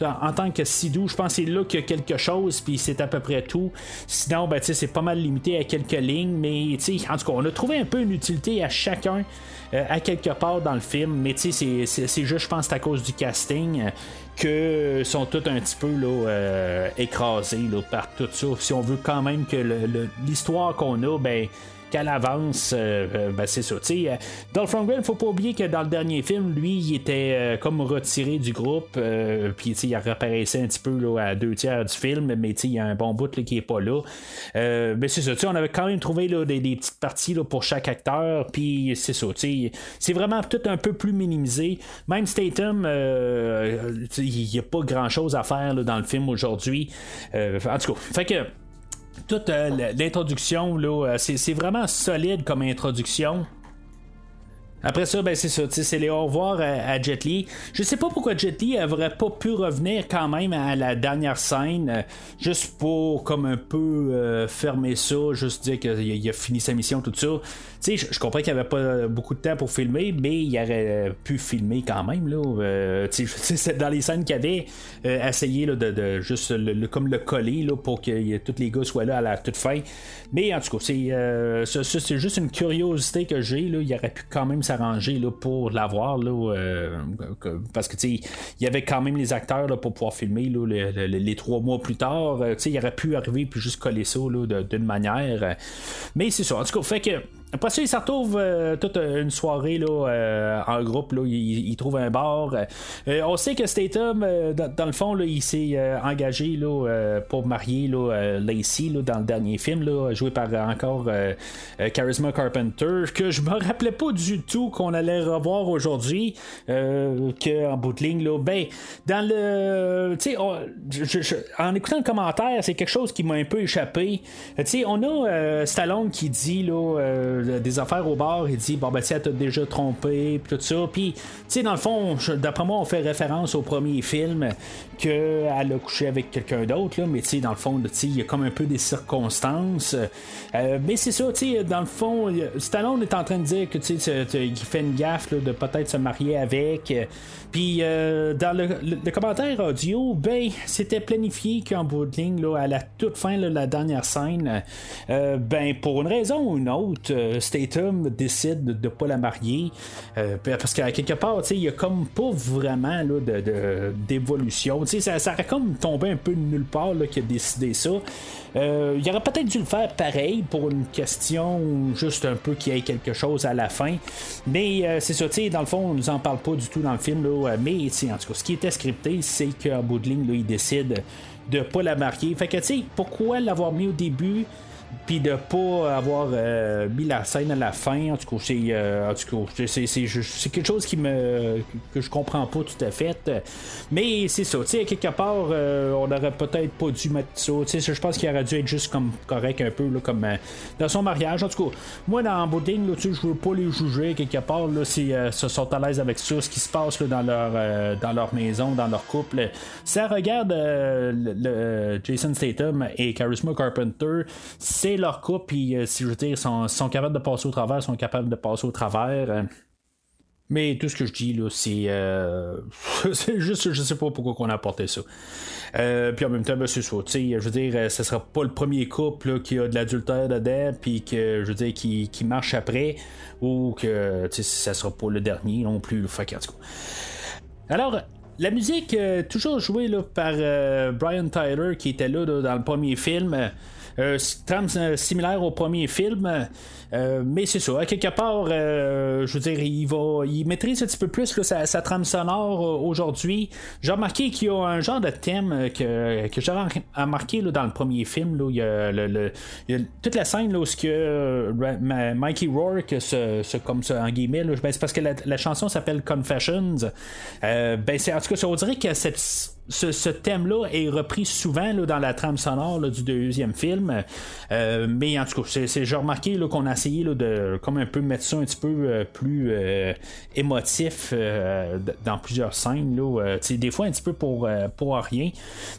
en tant que Sidou, je pense que c'est là qu'il y a quelque chose, puis c'est à peu près tout. Sinon, ben, c'est pas mal limité à quelques lignes, mais en tout cas, on a trouvé un peu une utilité à chacun. à quelque part dans le film, mais c'est juste, je pense, à cause du casting que sont tous un petit peu là, euh, écrasés par tout ça. Si on veut quand même que l'histoire qu'on a, ben qu'à l'avance, euh, euh, ben c'est ça. Euh, Dolph Lundgren, faut pas oublier que dans le dernier film, lui, il était comme retiré du groupe, puis il réapparaissait un petit peu là, à deux tiers du film, mais il y a un bon bout qui est pas là. mais c'est ça, on avait quand même trouvé là, des, petites parties là, pour chaque acteur, puis c'est ça. C'est vraiment tout un peu plus minimisé. Même Statham, il n'y a pas grand chose à faire dans le film aujourd'hui. en tout cas, fait que toute euh, l'introduction, là, euh, c'est vraiment solide comme introduction. Après ça, ben c'est ça, c'est les au revoir à, Jet Li. Je sais pas pourquoi Jet Li aurait pas pu revenir quand même à la dernière scène, euh, juste pour comme un peu fermer ça, juste dire qu'il a, fini sa mission, tout ça. Je, comprends qu'il n'y avait pas beaucoup de temps pour filmer, mais il aurait pu filmer quand même. Là, euh, c'est dans les scènes qu'il avait, euh, essayé de, juste le, comme le coller là, pour que tous les gars soient là à la toute fin. Mais en tout cas, c'est euh, c'est juste une curiosité que j'ai. Il aurait pu quand même s'arranger pour l'avoir. parce que il y avait quand même les acteurs là, pour pouvoir filmer les trois mois plus tard. il aurait pu arriver puis juste coller ça d'une manière. Mais c'est ça. En tout cas, fait que après ça, il se retrouve euh, toute une soirée là, euh, en groupe. Là, il, trouve un bar. Euh, on sait que Statham, dans, dans, le fond, là, il s'est engagé là, pour marier là, Lacey là, dans le dernier film, là, joué par encore Charisma Carpenter, que je me rappelais pas du tout qu'on allait revoir aujourd'hui. qu'en bout de ligne, là, ben, dans le. Tu sais, en écoutant le commentaire, c'est quelque chose qui m'a un peu échappé. Sais, on a Stallone qui dit là des affaires au bar, il dit Bon, ben, tu t'as déjà trompé, puis tout ça. Puis, tu sais, dans le fond, d'après moi, on fait référence au premier film qu'elle a couché avec quelqu'un d'autre, mais tu sais, dans le fond, il y a comme un peu des circonstances. Euh, mais c'est ça, tu sais, dans le fond, Stallone est en train de dire que tu sais, qu'il fait une gaffe de peut-être se marier avec. Puis euh, dans le, commentaire audio, ben, c'était planifié qu'en bout de ligne, là, à la toute fin, de la dernière scène, euh, ben, pour une raison ou une autre, euh, Statham décide de ne pas la marier. parce qu'à quelque part, il n'y a comme pas vraiment là, d'évolution. Ça, ça aurait comme tombé un peu de nulle part qu'il a décidé ça. il aurait peut-être dû le faire pareil pour une question juste un peu qu'il y ait quelque chose à la fin. Mais c'est ça, dans le fond, on nous en parle pas du tout dans le film. Là, euh, mais en tout cas, ce qui était scripté, c'est qu'en bout de il décide de pas la marier. Fait que, tu sais, pourquoi l'avoir mis au début? Puis de pas avoir euh, mis la scène à la fin, en tout cas, c'est, euh, c'est, quelque chose qui me que je comprends pas tout à fait. Mais c'est ça, tu sais, quelque part, euh, on aurait peut-être pas dû mettre ça. Tu sais, je pense qu'il aurait dû être juste comme correct un peu, là, comme dans son mariage. En tout cas, moi, dans Boudding, là, tu je veux pas les juger quelque part, là, se sont à l'aise avec ça, ce qui se passe là, dans leur dans leur maison, dans leur couple. Ça regarde le, Jason Statham et Charisma Carpenter c'est leur couple, puis euh, si je veux dire, sont, sont capables de passer au travers, sont capables de passer au travers. Euh. mais tout ce que je dis là, c'est, euh, c'est juste, je sais pas pourquoi qu'on a apporté ça. puis en même temps, ben, c'est ça. Je veux dire, ce sera pas le premier couple qui a de l'adultère dedans, puis que je veux dire qui, qui marche après, ou que ça sera pas le dernier non plus. Fait, tout cas. Alors, la musique, toujours jouée là, par Brian Tyler, qui était là, dans le premier film. Euh, trame euh, similaire au premier film. Euh, mais c'est ça, quelque part, je veux dire, il va, il maîtrise un petit peu plus sa, trame sonore aujourd'hui. J'ai remarqué qu'il y a un genre de thème que, j'avais remarqué dans le premier film. Il, y a toute la scène où Mikey Rourke se, comme ça en guillemets, ben, c'est parce que la, chanson s'appelle Confessions. ben c'est en tout cas, on dirait que cette ce, thème-là est repris souvent là, dans la trame sonore du deuxième film. Euh, mais en tout cas, c'est, j'ai remarqué qu'on a essayé de comme un peu mettre ça un petit peu euh, plus euh, émotif dans plusieurs scènes. Là, des fois un petit peu pour, pour rien.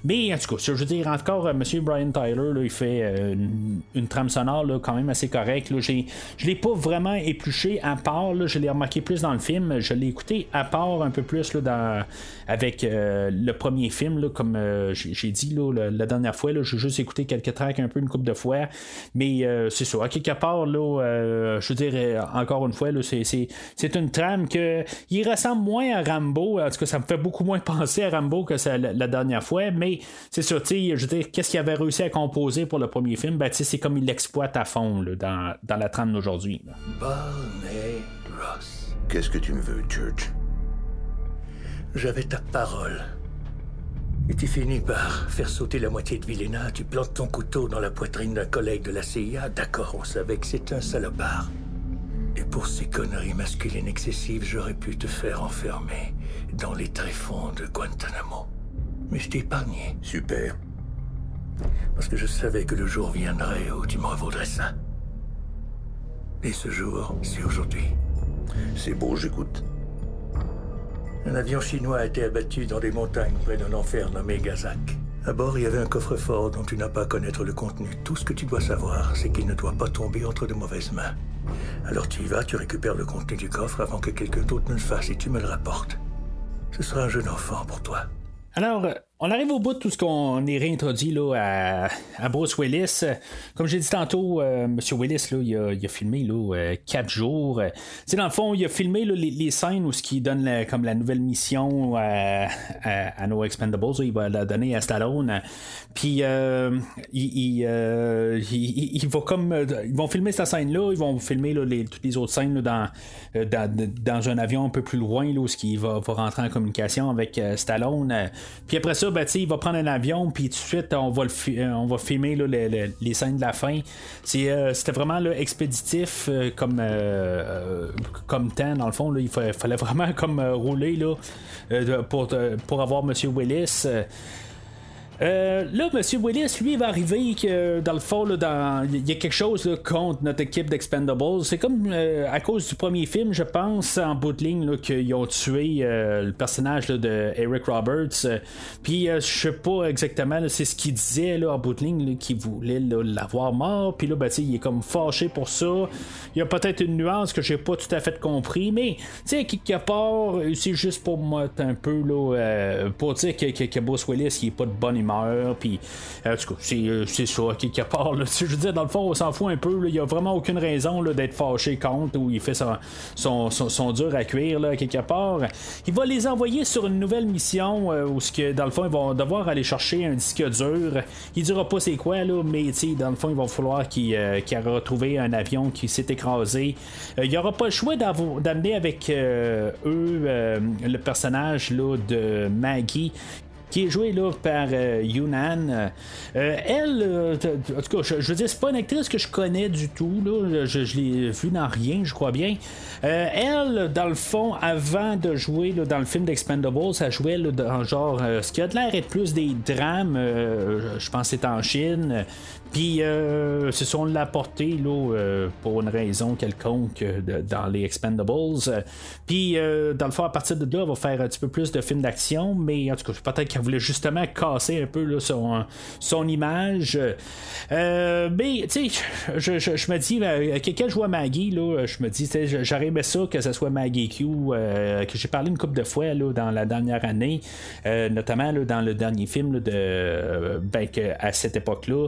Mais en tout cas, je veux dire, encore, M. Brian Tyler, il fait une, trame sonore quand même assez correcte. Là. J'ai, je l'ai pas vraiment épluché à part. je l'ai remarqué plus dans le film. Je l'ai écouté à part un peu plus là, dans, avec le premier film, là, comme euh, j'ai dit là, la, dernière fois, j'ai juste écouté quelques tracks un peu une coupe de fois. Mais euh, c'est ça. À quelque part, là, euh, je veux dire, encore une fois, c'est une trame que il ressemble moins à Rambo. En tout cas, ça me fait beaucoup moins penser à Rambo que la, dernière fois. Mais c'est ça, je veux dire, qu'est-ce qu'il avait réussi à composer pour le premier film? Ben, c'est comme il l'exploite à fond dans, dans la trame d'aujourd'hui. Qu'est-ce que tu me veux, Church? J'avais ta parole. Et tu finis par faire sauter la moitié de Vilena, tu plantes ton couteau dans la poitrine d'un collègue de la CIA. D'accord, on savait que c'est un salopard. Et pour ces conneries masculines excessives, j'aurais pu te faire enfermer dans les tréfonds de Guantanamo. Mais je t'ai épargné. Super. Parce que je savais que le jour viendrait où tu me revaudrais ça. Et ce jour, c'est aujourd'hui. C'est beau, j'écoute. Un avion chinois a été abattu dans des montagnes près d'un enfer nommé Gazak. À bord, il y avait un coffre-fort dont tu n'as pas à connaître le contenu. Tout ce que tu dois savoir, c'est qu'il ne doit pas tomber entre de mauvaises mains. Alors tu y vas, tu récupères le contenu du coffre avant que quelqu'un d'autre ne le fasse et tu me le rapportes. Ce sera un jeu d'enfant pour toi. Alors, On arrive au bout de tout ce qu'on est réintroduit à, Bruce Willis. Comme j'ai dit tantôt, euh, M. Willis, là, il, a, filmé là, euh, quatre jours. C'est dans le fond, il a filmé les, scènes où ce qui donne comme la nouvelle mission à, à, No Expendables. il va la donner à Stallone. Puis euh, il, il, comme ils vont filmer cette scène-là, ils vont filmer les, toutes les autres scènes dans, dans, un avion un peu plus loin, là, où ce qui va rentrer en communication avec Stallone. Puis après ça, ben, il va prendre un avion, puis tout de suite, on va, le euh, on va filmer les, scènes de la fin. Euh, c'était vraiment expéditif euh, comme, comme temps, dans le fond. il fallait, vraiment comme rouler là, pour, pour avoir M. Willis. Euh, là, M. Willis, lui, va arriver que dans le fond, dans... il y a quelque chose contre notre équipe d'Expendables. C'est comme euh, à cause du premier film, je pense, en bout de ligne, qu'ils ont tué euh, le personnage de Eric Roberts. Puis je sais pas exactement, c'est ce qu'il disait là, en bout de ligne, qu'il voulait l'avoir mort. Puis là, ben, il est comme fâché pour ça. Il y a peut-être une nuance que j'ai pas tout à fait compris, mais quelque part, c'est juste pour moi un peu là, pour dire que, que, que Bruce Willis, il est pas de bonne humeur puis, en tout euh, c'est ça, quelque part. Je veux dire, dans le fond, on s'en fout un peu. Il n'y a vraiment aucune raison d'être fâché contre ou il fait son, son, dur à cuire, quelque part. Il va les envoyer sur une nouvelle mission euh, où, que, dans le fond, ils vont devoir aller chercher un disque dur. Il dira pas c'est quoi, là, mais dans le fond, il va falloir qu'il euh, retrouvé un avion qui s'est écrasé. il n'y aura pas le choix d'amener avec eux le personnage de Maggie qui est jouée là, par euh, Yunnan. Euh, elle, euh, en tout cas, je, veux dire, c'est pas une actrice que je connais du tout. Là. Je, l'ai vue dans rien, je crois bien. elle, dans le fond, avant de jouer dans le film d'Expendables, elle jouait dans genre ce qui a l'air être plus des drames. je pense que c'est en Chine. Puis, euh, on l'a porté là, euh, pour une raison quelconque euh, dans les Expendables. Puis, euh, dans le fond, à partir de là, on va faire un petit peu plus de films d'action, mais en tout cas, peut-être qu'elle voulait justement casser un peu là, son, son image. mais, tu sais, je, je, me dis, quelqu'un joue à Maggie, là, je me dis, j'aurais aimé ça que ce soit Maggie Q, que j'ai parlé une couple de fois là, dans la dernière année, notamment là, dans le dernier film de, ben, à cette époque-là,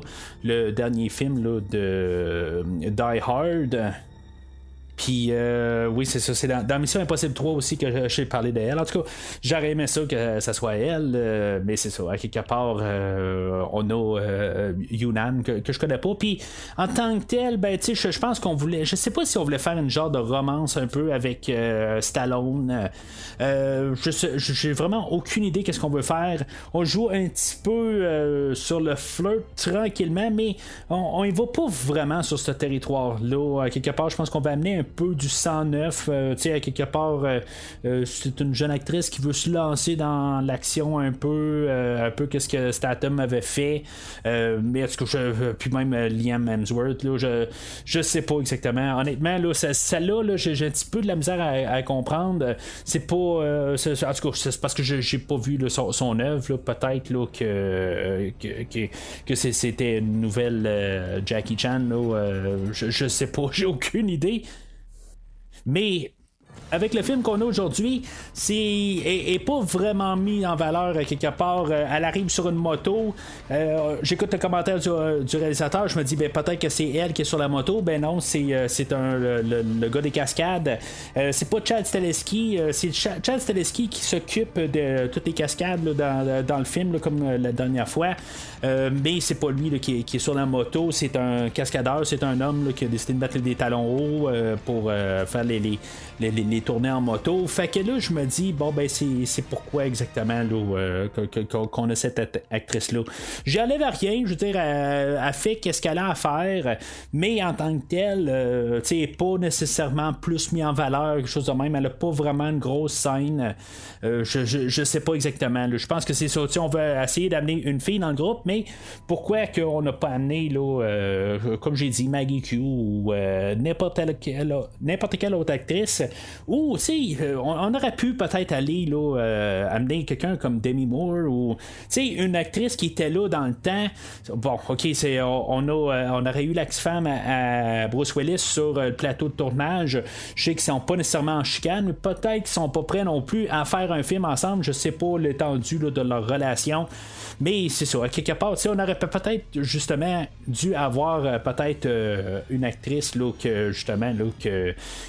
dernier film là, de Die Hard. Puis, euh, oui, c'est ça. C'est dans, Mission Impossible 3 aussi que j'ai parlé d'elle. En tout cas, j'aurais aimé ça que ça soit elle. Euh, mais c'est ça. À quelque part, euh, on a Yunnan que, que, je connais pas. Puis, en tant que tel, ben, sais, je, pense qu'on voulait. Je sais pas si on voulait faire une genre de romance un peu avec Stallone. j'ai vraiment aucune idée qu'est-ce qu'on veut faire. On joue un petit peu sur le flirt tranquillement, mais on, y va pas vraiment sur ce territoire-là. À quelque part, je pense qu'on va amener un peu du 109. Euh, tu sais, quelque part, euh, euh, c'est une jeune actrice qui veut se lancer dans l'action un peu, un peu qu'est-ce que Statham avait fait. mais est-ce que je, puis même Liam Hemsworth, là, je, je sais pas exactement. Honnêtement, là, celle-là, -là, j'ai un petit peu de la misère à, comprendre. C'est pas, en tout cas, c'est parce que j'ai pas vu son, son, œuvre. Peut-être que, que, que, c'était une nouvelle Jackie Chan. je, je sais pas, j'ai aucune idée. Mais avec le film qu'on a aujourd'hui, c'est est, pas vraiment mis en valeur euh, quelque part. Euh, elle arrive sur une moto. Euh, j'écoute le commentaire du, réalisateur. Je me dis ben, peut-être que c'est elle qui est sur la moto. Ben non, c'est, un, le, gars des cascades. c'est pas Chad Staleski. c'est Chad Staleski qui s'occupe de toutes les cascades dans, dans, le film, comme la dernière fois. mais c'est pas lui qui, est, sur la moto. C'est un cascadeur. C'est un homme qui a décidé de mettre des talons hauts pour faire les, les tourner en moto. Fait que là, je me dis, bon, ben, c'est pourquoi exactement euh, qu'on a cette actrice-là. J'y enlève rien, je veux dire, elle, fait qu'est-ce qu'elle a à faire, mais en tant que telle, euh, tu sais, pas nécessairement plus mis en valeur, quelque chose de même. Elle a pas vraiment une grosse scène. Euh, je, je, sais pas exactement. Je pense que c'est ça. On veut essayer d'amener une fille dans le groupe, mais pourquoi qu'on n'a pas amené, là, comme j'ai dit, Maggie Q ou n'importe quelle, quelle autre actrice ou, tu sais, on, aurait pu peut-être aller là, amener quelqu'un comme Demi Moore ou, tu sais, une actrice qui était là dans le temps. Bon, ok, c'est, on, a, on aurait eu l'ex-femme à, Bruce Willis sur le plateau de tournage. Je sais qu'ils sont pas nécessairement en chicane, mais peut-être qu'ils sont pas prêts non plus à faire un film ensemble. Je sais pas l'étendue de leur relation. Mais c'est ça, quelque part, on aurait peut-être justement dû avoir euh, peut-être euh, une actrice là, que là,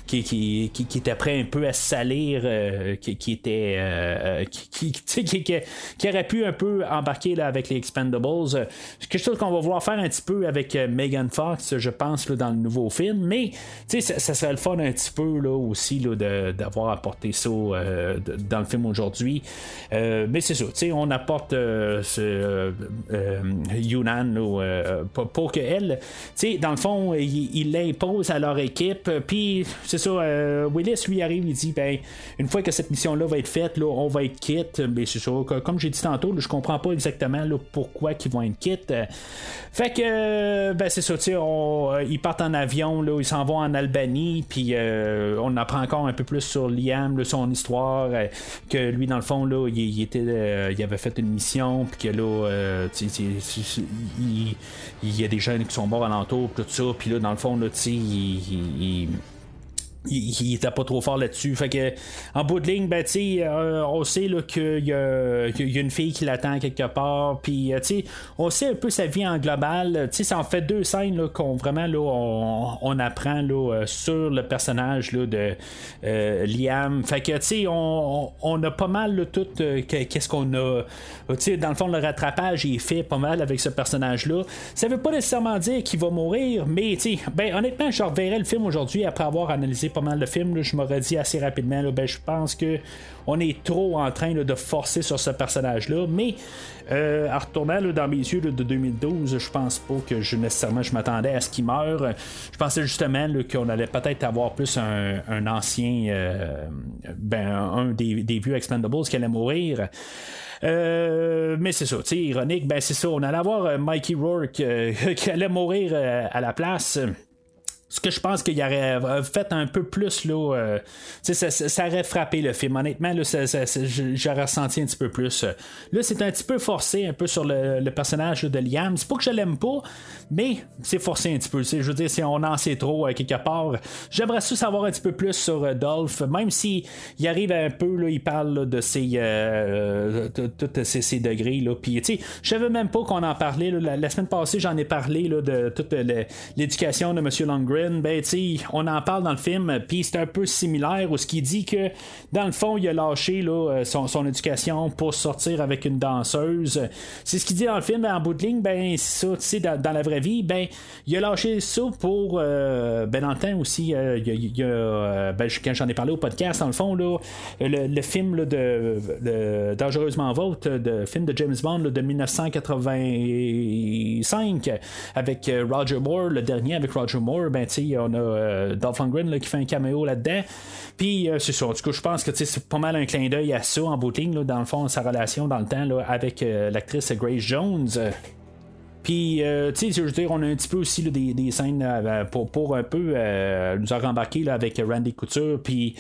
qui, qui, qui, était prêt un peu à salir, euh, qui, qui, était qui, qui, aurait pu un peu embarquer là, avec les Expendables. C'est quelque chose qu'on va vouloir faire un petit peu avec Megan Fox, je pense, là, dans le nouveau film. Mais ça, ça serait le fun un petit peu là, aussi là, d'avoir apporté ça dans le film aujourd'hui. mais c'est ça, on apporte euh, euh, Yunnan euh, pour, que elle, dans le fond, il l'impose à leur équipe. Puis c'est ça, Willis lui arrive, il dit ben une fois que cette mission-là va être faite, là, on va être quitte. Mais c'est ça, comme j'ai dit tantôt, je comprends pas exactement là, pourquoi ils vont être quitte. Fait que ben c'est ça, ils partent en avion, là, ils s'en vont en Albanie, puis on apprend encore un peu plus sur Liam, son histoire, que lui dans le fond là, il, était, il avait fait une mission, puis que là euh, il, y a des jeunes qui sont morts alentour, tout ça, puis là, dans le fond, là, il, il, était pas trop fort là-dessus. Fait que en bout de ligne, ben, euh, on sait qu'il y, a, une fille qui l'attend quelque part. Puis euh, on sait un peu sa vie en global. ça en fait deux scènes qu'on vraiment là, on, apprend là, euh, sur le personnage là, de Liam. Fait que on, on, a pas mal tout qu'est-ce qu'on a. dans le fond, le rattrapage est fait pas mal avec ce personnage-là. Ça veut pas nécessairement dire qu'il va mourir, mais ben, honnêtement, je reverrai le film aujourd'hui après avoir analysé pas mal le film, je m'aurais dit assez rapidement, ben, je pense que on est trop en train de forcer sur ce personnage-là. Mais euh, en retournant dans mes yeux de 2012, je pense pas que je, nécessairement je m'attendais à ce qu'il meure. Je pensais justement qu'on allait peut-être avoir plus un, ancien, euh, ben, un des, vieux Expendables qui allait mourir. Euh, mais c'est ça, tu ironique, ben c'est ça, on allait avoir Mikey Rourke qui allait mourir à la place ce que je pense qu'il aurait euh, fait un peu plus là, euh, ça, ça, aurait frappé le film. Honnêtement, là, j'aurais ressenti un petit peu plus. Là, c'est un petit peu forcé un peu sur le, personnage de Liam. C'est pas que je l'aime pas, mais c'est forcé un petit peu. Je veux dire, si on en sait trop euh, quelque part, j'aimerais ça savoir un petit peu plus sur Dolph, même si il arrive un peu, là, il parle de ses tous ces, degrés. Là. Puis, je savais même pas qu'on en parlait. La, semaine passée, j'en ai parlé là, de toute l'éducation de M. Ben, on en parle dans le film, puis c'est un peu similaire où ce qui dit que, dans le fond, il a lâché euh, son, éducation pour sortir avec une danseuse. C'est ce qu'il dit dans le film, en bout de ligne, ben, ça, tu dans, la vraie vie, ben, il a lâché ça pour, euh, dans aussi, euh, quand j'en ai parlé au podcast, dans le fond, là, le, film de, Dangereusement Vote, le film de James Bond de 1985, avec Roger Moore, le dernier avec Roger Moore, ben, on a euh, Dolph Lundgren qui fait un caméo là-dedans. Puis euh, c'est ça. Du coup, je pense que c'est pas mal un clin d'œil à ça en booting, dans le fond, sa relation dans le temps avec euh, l'actrice Grace Jones. Puis, tu sais, je veux dire, on a un petit peu aussi des, scènes pour, pour, un peu nous avoir embarqué avec Randy Couture, puis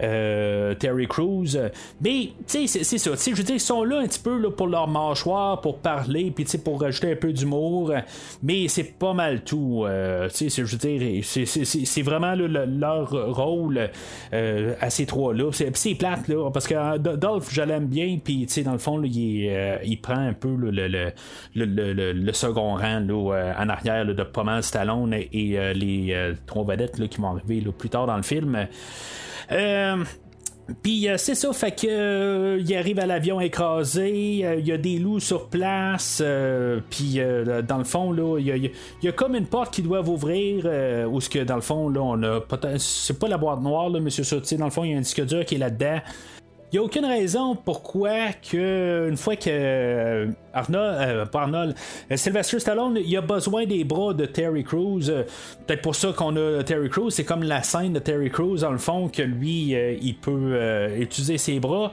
Terry Crews. Mais, tu sais, c'est ça. Je veux dire, ils sont là un petit peu là, pour leur mâchoire, pour parler, puis pour rajouter un peu d'humour. Mais c'est pas mal tout. Euh, tu sais, je veux dire, c'est vraiment leur rôle euh, à ces trois-là. C'est plate, là, parce que Dolph, je l'aime bien, puis, tu sais, dans le fond, il, prend un peu le, le, second rang là, en arrière de pas Stallone et, les trois vedettes qui vont arriver plus tard dans le film. Euh, puis euh, c'est ça, fait que euh, il arrive à l'avion écrasé, il y a des loups sur place, puis dans le fond là, il y, a comme une porte qui doit ouvrir, où ce que dans le fond là, on a c'est pas la boîte noire là, Monsieur Sautier, dans le fond il y a un disque dur qui est là-dedans. N'y a aucune raison pourquoi que une fois que euh, Arnold, euh, Arnold, euh, Sylvester Stallone, il a besoin des bras de Terry Crews. Peut-être pour ça qu'on a Terry Crews, c'est comme la scène de Terry Crews dans le fond que lui, il peut utiliser ses bras.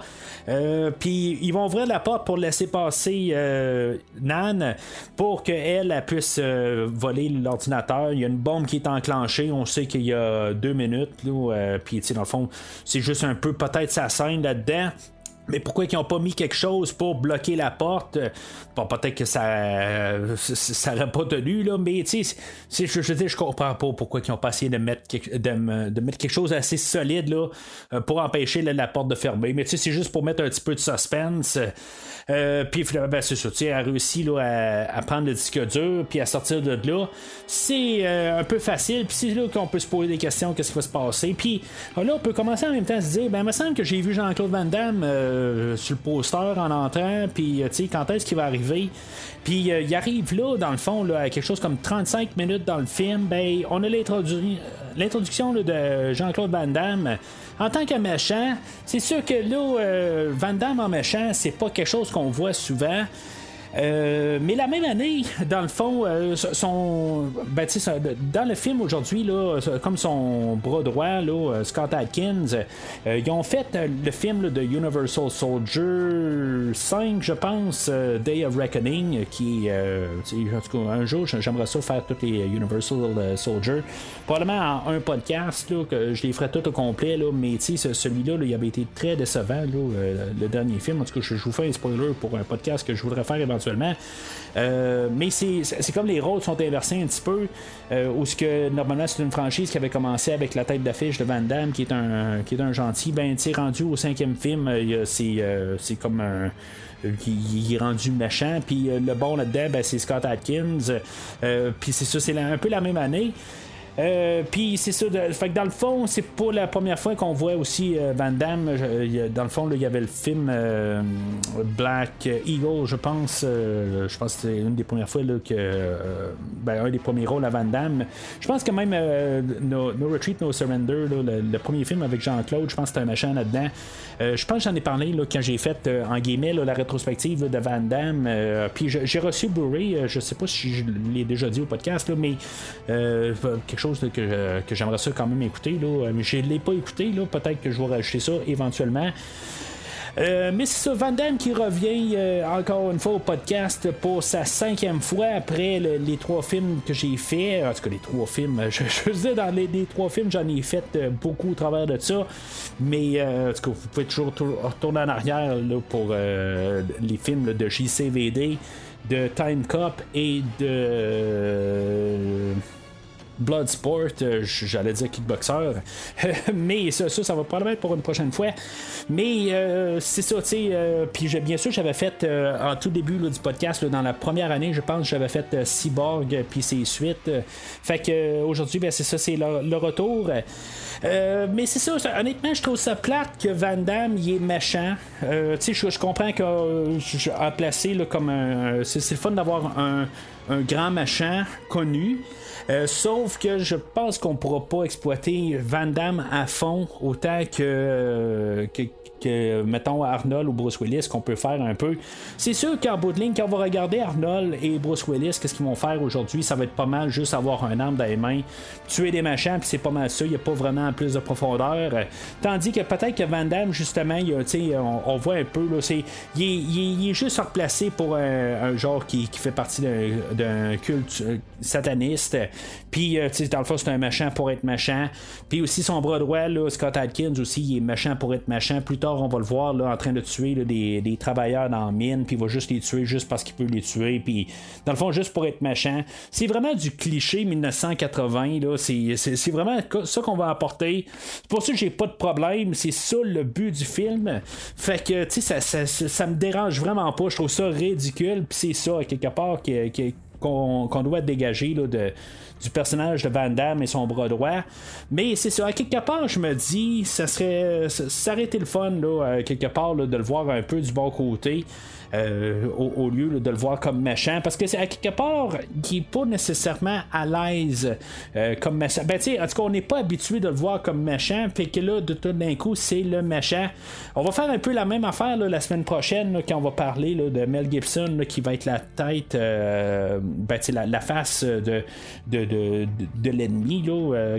Puis ils vont ouvrir la porte pour laisser passer Nan pour qu'elle elle puisse voler l'ordinateur. Il y a une bombe qui est enclenchée. On sait qu'il y a deux minutes. Puis dans le fond, c'est juste un peu peut-être sa scène là mais pourquoi ils n'ont pas mis quelque chose pour bloquer la porte? Bon, peut-être que ça ça n'aurait pas tenu, là, mais tu sais, je, je, je comprends pas pourquoi ils n'ont pas essayé de mettre, de, de, mettre quelque chose assez solide là, euh, pour empêcher la porte de fermer. Mais tu sais, c'est juste pour mettre un petit peu de suspense. Euh, puis ben, c'est ça, tu elle a réussi là, à, prendre le disque dur, puis à sortir de là. C'est euh, un peu facile, puis c'est là qu'on peut se poser des questions, qu'est-ce qui va se passer. Puis là, on peut commencer en même temps à se dire, ben, il me semble que j'ai vu Jean-Claude Van Damme euh, sur le poster en entrant, puis tu sais, quand est-ce qu'il va arriver? Puis il arrive là, dans le fond, là, à quelque chose comme 35 minutes dans le film, ben, on a l'introduction de Jean-Claude Van Damme en tant que méchant, c'est sûr que là, euh, Van Damme en méchant, c'est pas quelque chose qu'on voit souvent. Euh, mais la même année, dans le fond, euh, son, ben, dans le film aujourd'hui, comme son bras droit, là, euh, Scott Atkins, ils ont fait le film de Universal Soldier 5, je pense, Day of Reckoning, qui, en tout cas, un jour, j'aimerais ça faire tous les Universal Soldier. Probablement en un podcast, là, que je les ferai tout au complet, là, mais celui-là, il avait été très décevant, le dernier film. En tout cas, je vous fais un spoiler pour un podcast que je voudrais faire éventuellement euh, mais c'est comme les rôles sont inversés un petit peu. Euh, ce que normalement c'est une franchise qui avait commencé avec la tête d'affiche de Van Damme qui est un qui est un gentil. Ben tu rendu au cinquième film, euh, c'est comme un qui est rendu méchant. Puis le bon là-dedans, ben, c'est Scott Atkins. puis c'est ça, c'est un peu la même année. Euh, puis c'est ça, fait que dans le fond, c'est pas la première fois qu'on voit aussi euh, Van Damme. dans le fond, il y avait le film euh, Black Eagle, je pense. je pense que c'est une des premières fois là, que. ben, un des premiers rôles à Van Damme. Je pense que même no, Retreat, No Surrender, le, premier film avec Jean-Claude, je pense que c'était un machin là-dedans. je pense que j'en ai parlé là, quand j'ai fait, en guillemets, la rétrospective de Van Damme. puis j'ai reçu Blu-ray, je sais pas si je l'ai déjà dit au podcast, mais quelque chose que, j'aimerais ça quand même écouter. Là. Mais je ne l'ai pas écouté. Là. Peut-être que je vais rajouter ça éventuellement. Euh, mais c'est ça, Van Damme qui revient euh, encore une fois au podcast pour sa cinquième fois après les trois films que j'ai fait. En tout cas, les trois films, je, je veux dans les, trois films, j'en ai fait euh, beaucoup au travers de ça. Mais en tout cas, vous pouvez toujours retourner en arrière pour les films de JCVD, de Time Cop et de. Bloodsport, euh, j'allais dire kickboxer, mais ça, ça, ça, va probablement être pour une prochaine fois. Mais euh, c'est ça, tu sais, euh, puis bien sûr, j'avais fait en tout début du podcast, dans la première année, je pense, j'avais fait Cyborg, puis ses suites. fait que aujourd'hui, ben, c'est ça, c'est le, retour. mais c'est ça, honnêtement, je trouve ça plate que Van Damme il est méchant. tu sais, je, comprends que je placé comme un. C'est fun d'avoir un grand machin connu. Euh, sauf que je pense qu'on pourra pas exploiter Van Damme à fond autant que, que mettons, Arnold ou Bruce Willis qu'on peut faire un peu. C'est sûr qu'en bout de ligne, quand on va regarder Arnold et Bruce Willis, qu'est-ce qu'ils vont faire aujourd'hui, ça va être pas mal juste avoir un arme dans les mains, tuer des machins, puis c'est pas mal ça, il n'y a pas vraiment plus de profondeur. Tandis que peut-être que Van Damme, justement, on, on, voit un peu, il, est, juste replacé pour un, genre qui, fait partie d'un, culte euh, sataniste. Puis, euh, dans le fond, c'est un machin pour être machin. Puis aussi, son bras droit, là, Scott Atkins aussi, il est machin pour être machin. Plus on va le voir là, en train de tuer des, travailleurs dans la mine, puis il va juste les tuer juste parce qu'il peut les tuer, puis dans le fond, juste pour être méchant. C'est vraiment du cliché 1980, là. C'est, vraiment ça qu'on va apporter. C'est pour ça que j'ai pas de problème, c'est ça le but du film. Fait que, tu sais, ça, ça, me dérange vraiment pas, je trouve ça ridicule, puis c'est ça, quelque part, qu'on, qu'on doit dégager là, de du personnage de Van Damme et son bras droit. Mais c'est ça, à quelque part, je me dis, ça serait. Ça aurait été le fun, là, quelque part, de le voir un peu du bon côté. Au, lieu de le voir comme méchant. Parce que c'est à quelque part, il n'est pas nécessairement à l'aise comme méchant. Ben, en tout cas, on n'est pas habitué de le voir comme méchant. Fait que là, de tout d'un coup, c'est le méchant. On va faire un peu la même affaire la semaine prochaine quand on va parler de Mel Gibson qui va être la tête, ben, la, face de, de, de, l'ennemi,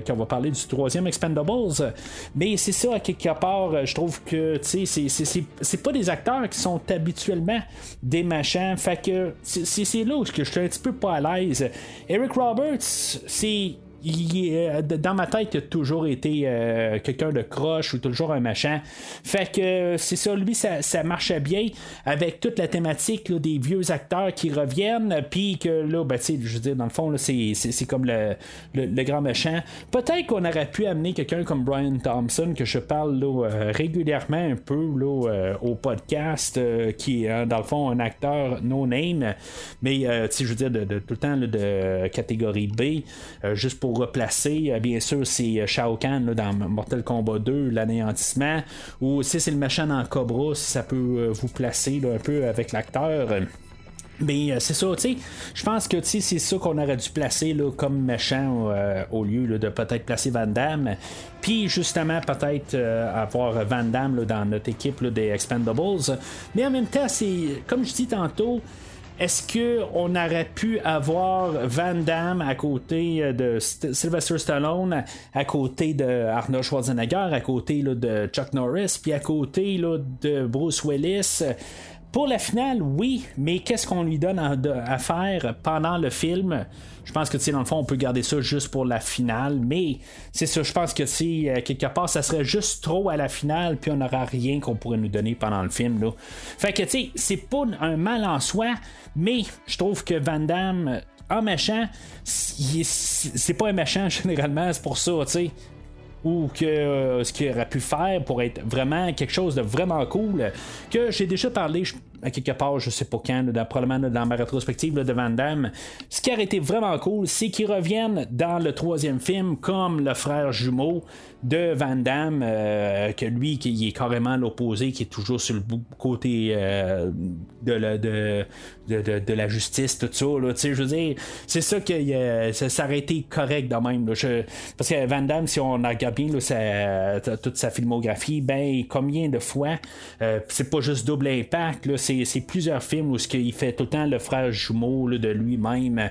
quand on va parler du troisième Expendables. Mais c'est ça, à quelque part, je trouve que c'est pas des acteurs qui sont habituellement des machins. Fait que c'est là où je suis un petit peu pas à l'aise. Eric Roberts, c'est il, dans ma tête, il a toujours été euh, quelqu'un de croche ou toujours un machin. Fait que c'est ça, lui, ça, marchait bien avec toute la thématique des vieux acteurs qui reviennent, puis que là, ben, je veux dire, dans le fond, c'est comme le, le, grand méchant. Peut-être qu'on aurait pu amener quelqu'un comme Brian Thompson, que je parle euh, régulièrement un peu là, euh, au podcast, qui est dans le fond un acteur no-name, mais je veux dire, de, tout le temps de catégorie B, juste pour replacer. Euh, bien sûr, c'est euh, Shao Kahn dans Mortal Kombat 2, l'anéantissement. Ou si c'est le méchant dans Cobra, si ça peut euh, vous placer un peu avec l'acteur. Mais c'est ça, tu sais, je pense que c'est ça qu'on aurait dû placer là, comme méchant au lieu de peut-être placer Van Damme. Puis justement, peut-être avoir Van Damme dans notre équipe des Expendables. Mais en même temps, c'est comme je dis tantôt, est-ce qu'on aurait pu avoir Van Damme à côté euh, de Sylvester Stallone, à côté de Arnold Schwarzenegger, à côté de Chuck Norris, puis à côté de Bruce Willis? Pour la finale, oui, mais qu'est-ce qu'on lui donne à, faire pendant le film? Je pense que, dans le fond, on peut garder ça juste pour la finale, mais c'est ça, je pense que, si euh, quelque part, ça serait juste trop à la finale, puis on n'aura rien qu'on pourrait nous donner pendant le film, là. Fait que, tu sais, c'est pas un mal en soi, mais je trouve que Van Damme, en méchant, c'est pas un méchant généralement, c'est pour ça, tu sais ou que euh, ce qu'il aurait pu faire pour être vraiment quelque chose de vraiment cool que j'ai déjà parlé à quelque part, je sais pas quand, probablement dans ma rétrospective de Van Damme. Ce qui aurait été vraiment cool, c'est qu'il revienne dans le troisième film comme le frère jumeau de Van Damme, euh, que lui, qui est carrément l'opposé, qui est toujours sur le côté euh, de, la, de, la justice, tout ça. je veux dire, c'est ça que euh, ça, aurait été correct de même. parce que Van Damme, si on regarde bien toute sa filmographie, ben combien de fois, c'est pas juste double impact, c'est plusieurs films où il fait tout le temps le frère jumeau de lui-même.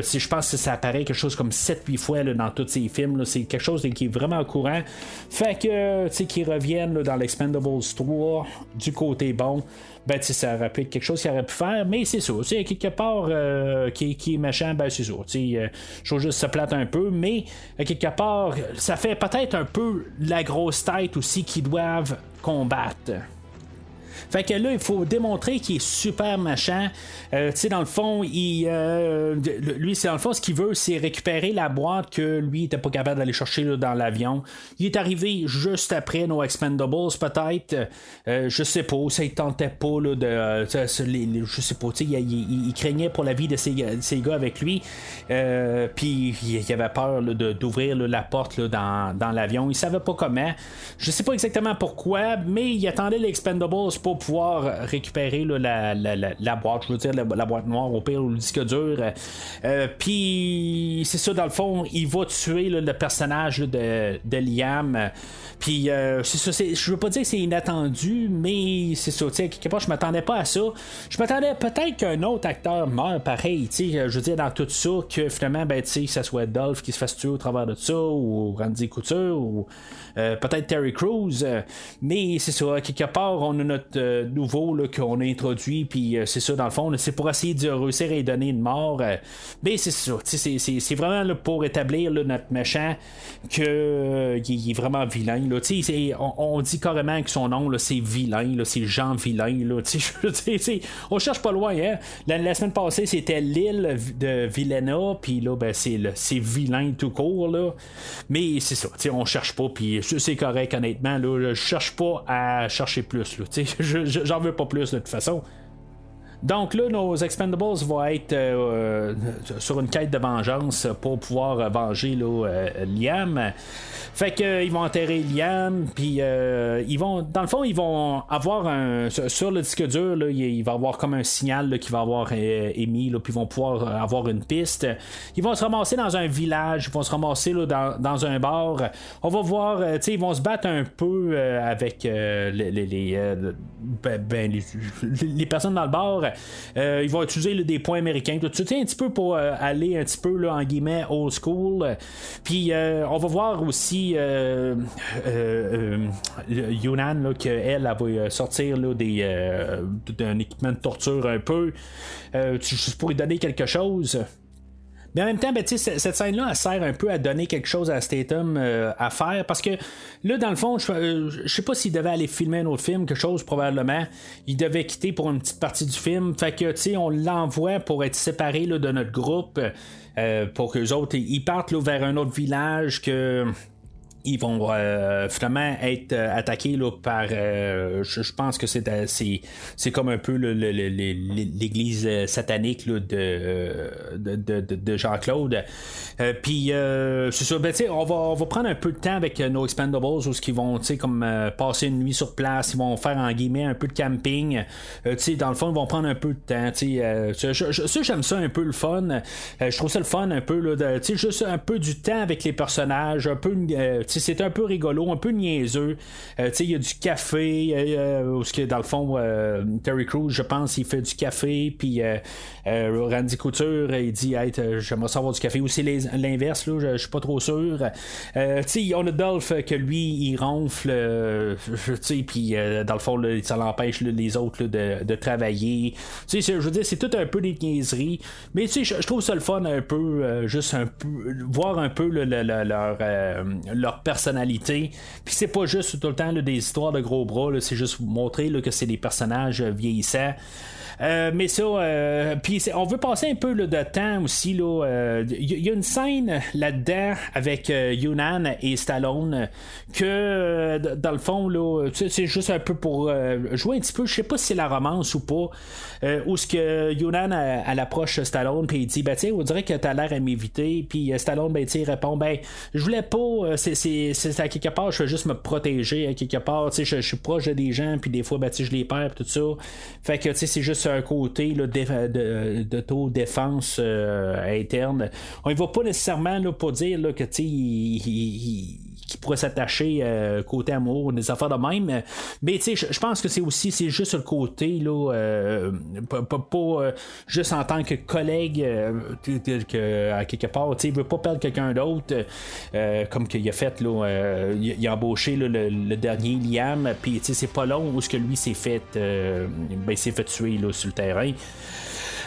si je pense que ça apparaît quelque chose comme 7-8 fois dans tous ces films, c'est quelque chose qui est vraiment courant fait que, qu'ils reviennent dans l'Expendables 3 du côté bon, ben, ça aurait pu être quelque chose qu'il aurait pu faire, mais c'est ça. Tu sais, quelque part euh, qui, est méchant, ben, c'est ça. Sais, euh, je trouve juste se plate un peu, mais quelque part, ça fait peut-être un peu la grosse tête aussi qu'ils doivent combattre. Fait que là, il faut démontrer qu'il est super machin. Euh, tu sais, dans le fond, il, euh, lui, c'est dans le fond, ce qu'il veut, c'est récupérer la boîte que lui était pas capable d'aller chercher dans l'avion. Il est arrivé juste après nos Expendables, peut-être. Euh, je sais pas, ça il tentait pas là, de. je sais pas, il, il, il, craignait pour la vie de ces, gars avec lui. Puis il, avait peur d'ouvrir la porte dans, dans l'avion. Il savait pas comment. Je sais pas exactement pourquoi, mais il attendait les Expendables pour pouvoir récupérer la, boîte, je veux dire la, boîte noire au pire ou le disque dur. Euh, puis c'est ça, dans le fond, il va tuer le personnage de, Liam. Puis euh, c'est ça, je veux pas dire que c'est inattendu, mais c'est ça, tu sais, quelque part, je m'attendais pas à ça. Je m'attendais peut-être qu'un autre acteur meurt pareil, tu sais, je veux dire, dans tout ça, que finalement, ben, tu sais, que ça soit Dolph qui se fasse tuer au travers de ça, ou Randy Couture, ou peut-être Terry Crews. mais c'est ça, quelque part, on a notre euh, nouveau qu'on a introduit, puis euh, c'est ça, dans le fond, c'est pour essayer de réussir à donner une mort. Euh, mais c'est ça, c'est vraiment pour établir notre méchant qu'il est vraiment vilain. Là, on, on, dit carrément que son nom, c'est vilain, c'est Jean Vilain. Là, on cherche pas loin. Hein? La, semaine passée, c'était l'île de Vilena, puis là, ben, c'est vilain tout court. Là. Mais c'est ça, on cherche pas, puis c'est correct, honnêtement. Là, je cherche pas à chercher plus. J'en veux pas plus de toute façon. Donc là, nos Expendables vont être euh, sur une quête de vengeance pour pouvoir venger là, Liam. Fait que ils vont enterrer Liam, puis ils vont, dans le fond, ils vont avoir un sur le disque dur, il va avoir comme un signal qui va avoir émis, puis ils vont pouvoir avoir une piste. Ils vont se ramasser dans un village, ils vont se ramasser dans, un bar. On va voir, tu sais, ils vont se battre un peu avec les, personnes dans le bar. Euh, vont utiliser des points américains. Tout ça, un petit peu pour euh, aller un petit peu là, en guillemets old school. Puis euh, on va voir aussi Yunnan qu'elle va sortir là, des, d'un équipement de torture un peu. juste pour lui donner quelque chose. Mais en même temps, ben, cette scène-là, elle sert un peu à donner quelque chose à Statham euh, à faire. Parce que là, dans le fond, je, euh, sais pas s'il devait aller filmer un autre film, quelque chose probablement. Il devait quitter pour une petite partie du film. Fait que, tu sais, on l'envoie pour être séparé là, de notre groupe. Euh, pour que les autres, ils partent là, vers un autre village que ils vont euh, finalement être euh, attaqués là, par. Euh, je, pense que c'est, c'est, comme un peu l'église satanique là, de, de, de, Jean-Claude. Puis c'est ça, ben, on, va, on va prendre un peu de temps avec nos Expendables où ils vont comme passer une nuit sur place, ils vont faire en guillemets un peu de camping. dans le fond, ils vont prendre un peu de temps. ça, j'aime ça un peu le fun. je trouve ça le fun un peu, là, de, juste un peu du temps avec les personnages, un peu c'est un peu rigolo, un peu niaiseux. Euh, il y a du café, euh, que dans le fond, euh, Terry Crews, je pense, il fait du café, puis Randy Couture, il dit hey, j'aimerais savoir du café. Ou c'est l'inverse, là, je suis pas trop sûr. on a Dolph que lui, il ronfle, puis dans le fond, ça l'empêche les autres de, de, travailler. je veux dire, c'est tout un peu des niaiseries, mais je, je trouve ça le fun un peu, juste un peu, voir un peu leur, leur personnalité. Puis c'est pas juste tout le temps des histoires de gros bras, c'est juste montrer que c'est des personnages vieillissants. Euh, mais ça, euh, puis on veut passer un peu de temps aussi. Il euh, y, a une scène là-dedans avec Yunnan et Stallone que, dans le fond, c'est juste un peu pour jouer un petit peu. Je sais pas si c'est la romance ou pas. Où ce que Yunnan à, l'approche Stallone puis il dit ben tiens on dirait que t'as l'air à m'éviter puis Stallone ben il répond ben je voulais pas c'est à quelque part je veux juste me protéger à quelque part tu sais je, suis proche des gens puis des fois ben je les perds tout ça fait que tu sais c'est juste un côté d'auto-défense euh, interne. On ne va pas nécessairement là, pour dire là, que tu il, qui pourrait s'attacher euh, côté amour, des affaires de même. Mais tu sais, je pense que c'est aussi c'est juste le côté là, euh, pas, juste en tant que collègue que à quelque part, tu sais, il veut pas perdre quelqu'un d'autre comme qu'il a fait là, il, a embauché le, dernier Liam, puis tu sais c'est pas long où ce que lui s'est fait, ben s'est fait tuer là sur le terrain.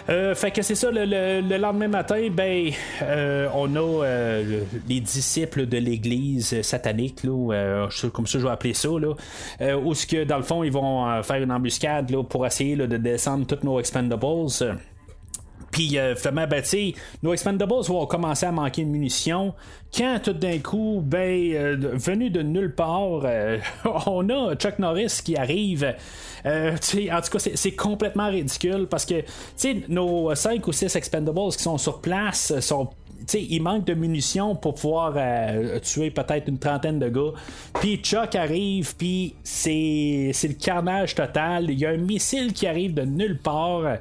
Euh, fait que c'est ça, le, lendemain matin, ben, euh, on a euh, les disciples de l'église satanique, là, comme ça je vais appeler ça, là, où ce que dans le fond ils vont faire une embuscade là, pour essayer de descendre tous nos expendables. Puis finalement, ben, nos expendables vont commencer à manquer de munitions. Quand tout d'un coup, ben, venu de nulle part, on a Chuck Norris qui arrive. Euh, en tout cas, c'est complètement ridicule parce que nos 5 ou 6 expendables qui sont sur place sont il manque de munitions pour pouvoir euh, tuer peut-être une trentaine de gars. Puis Chuck arrive, puis c'est, le carnage total. Il y a un missile qui arrive de nulle part.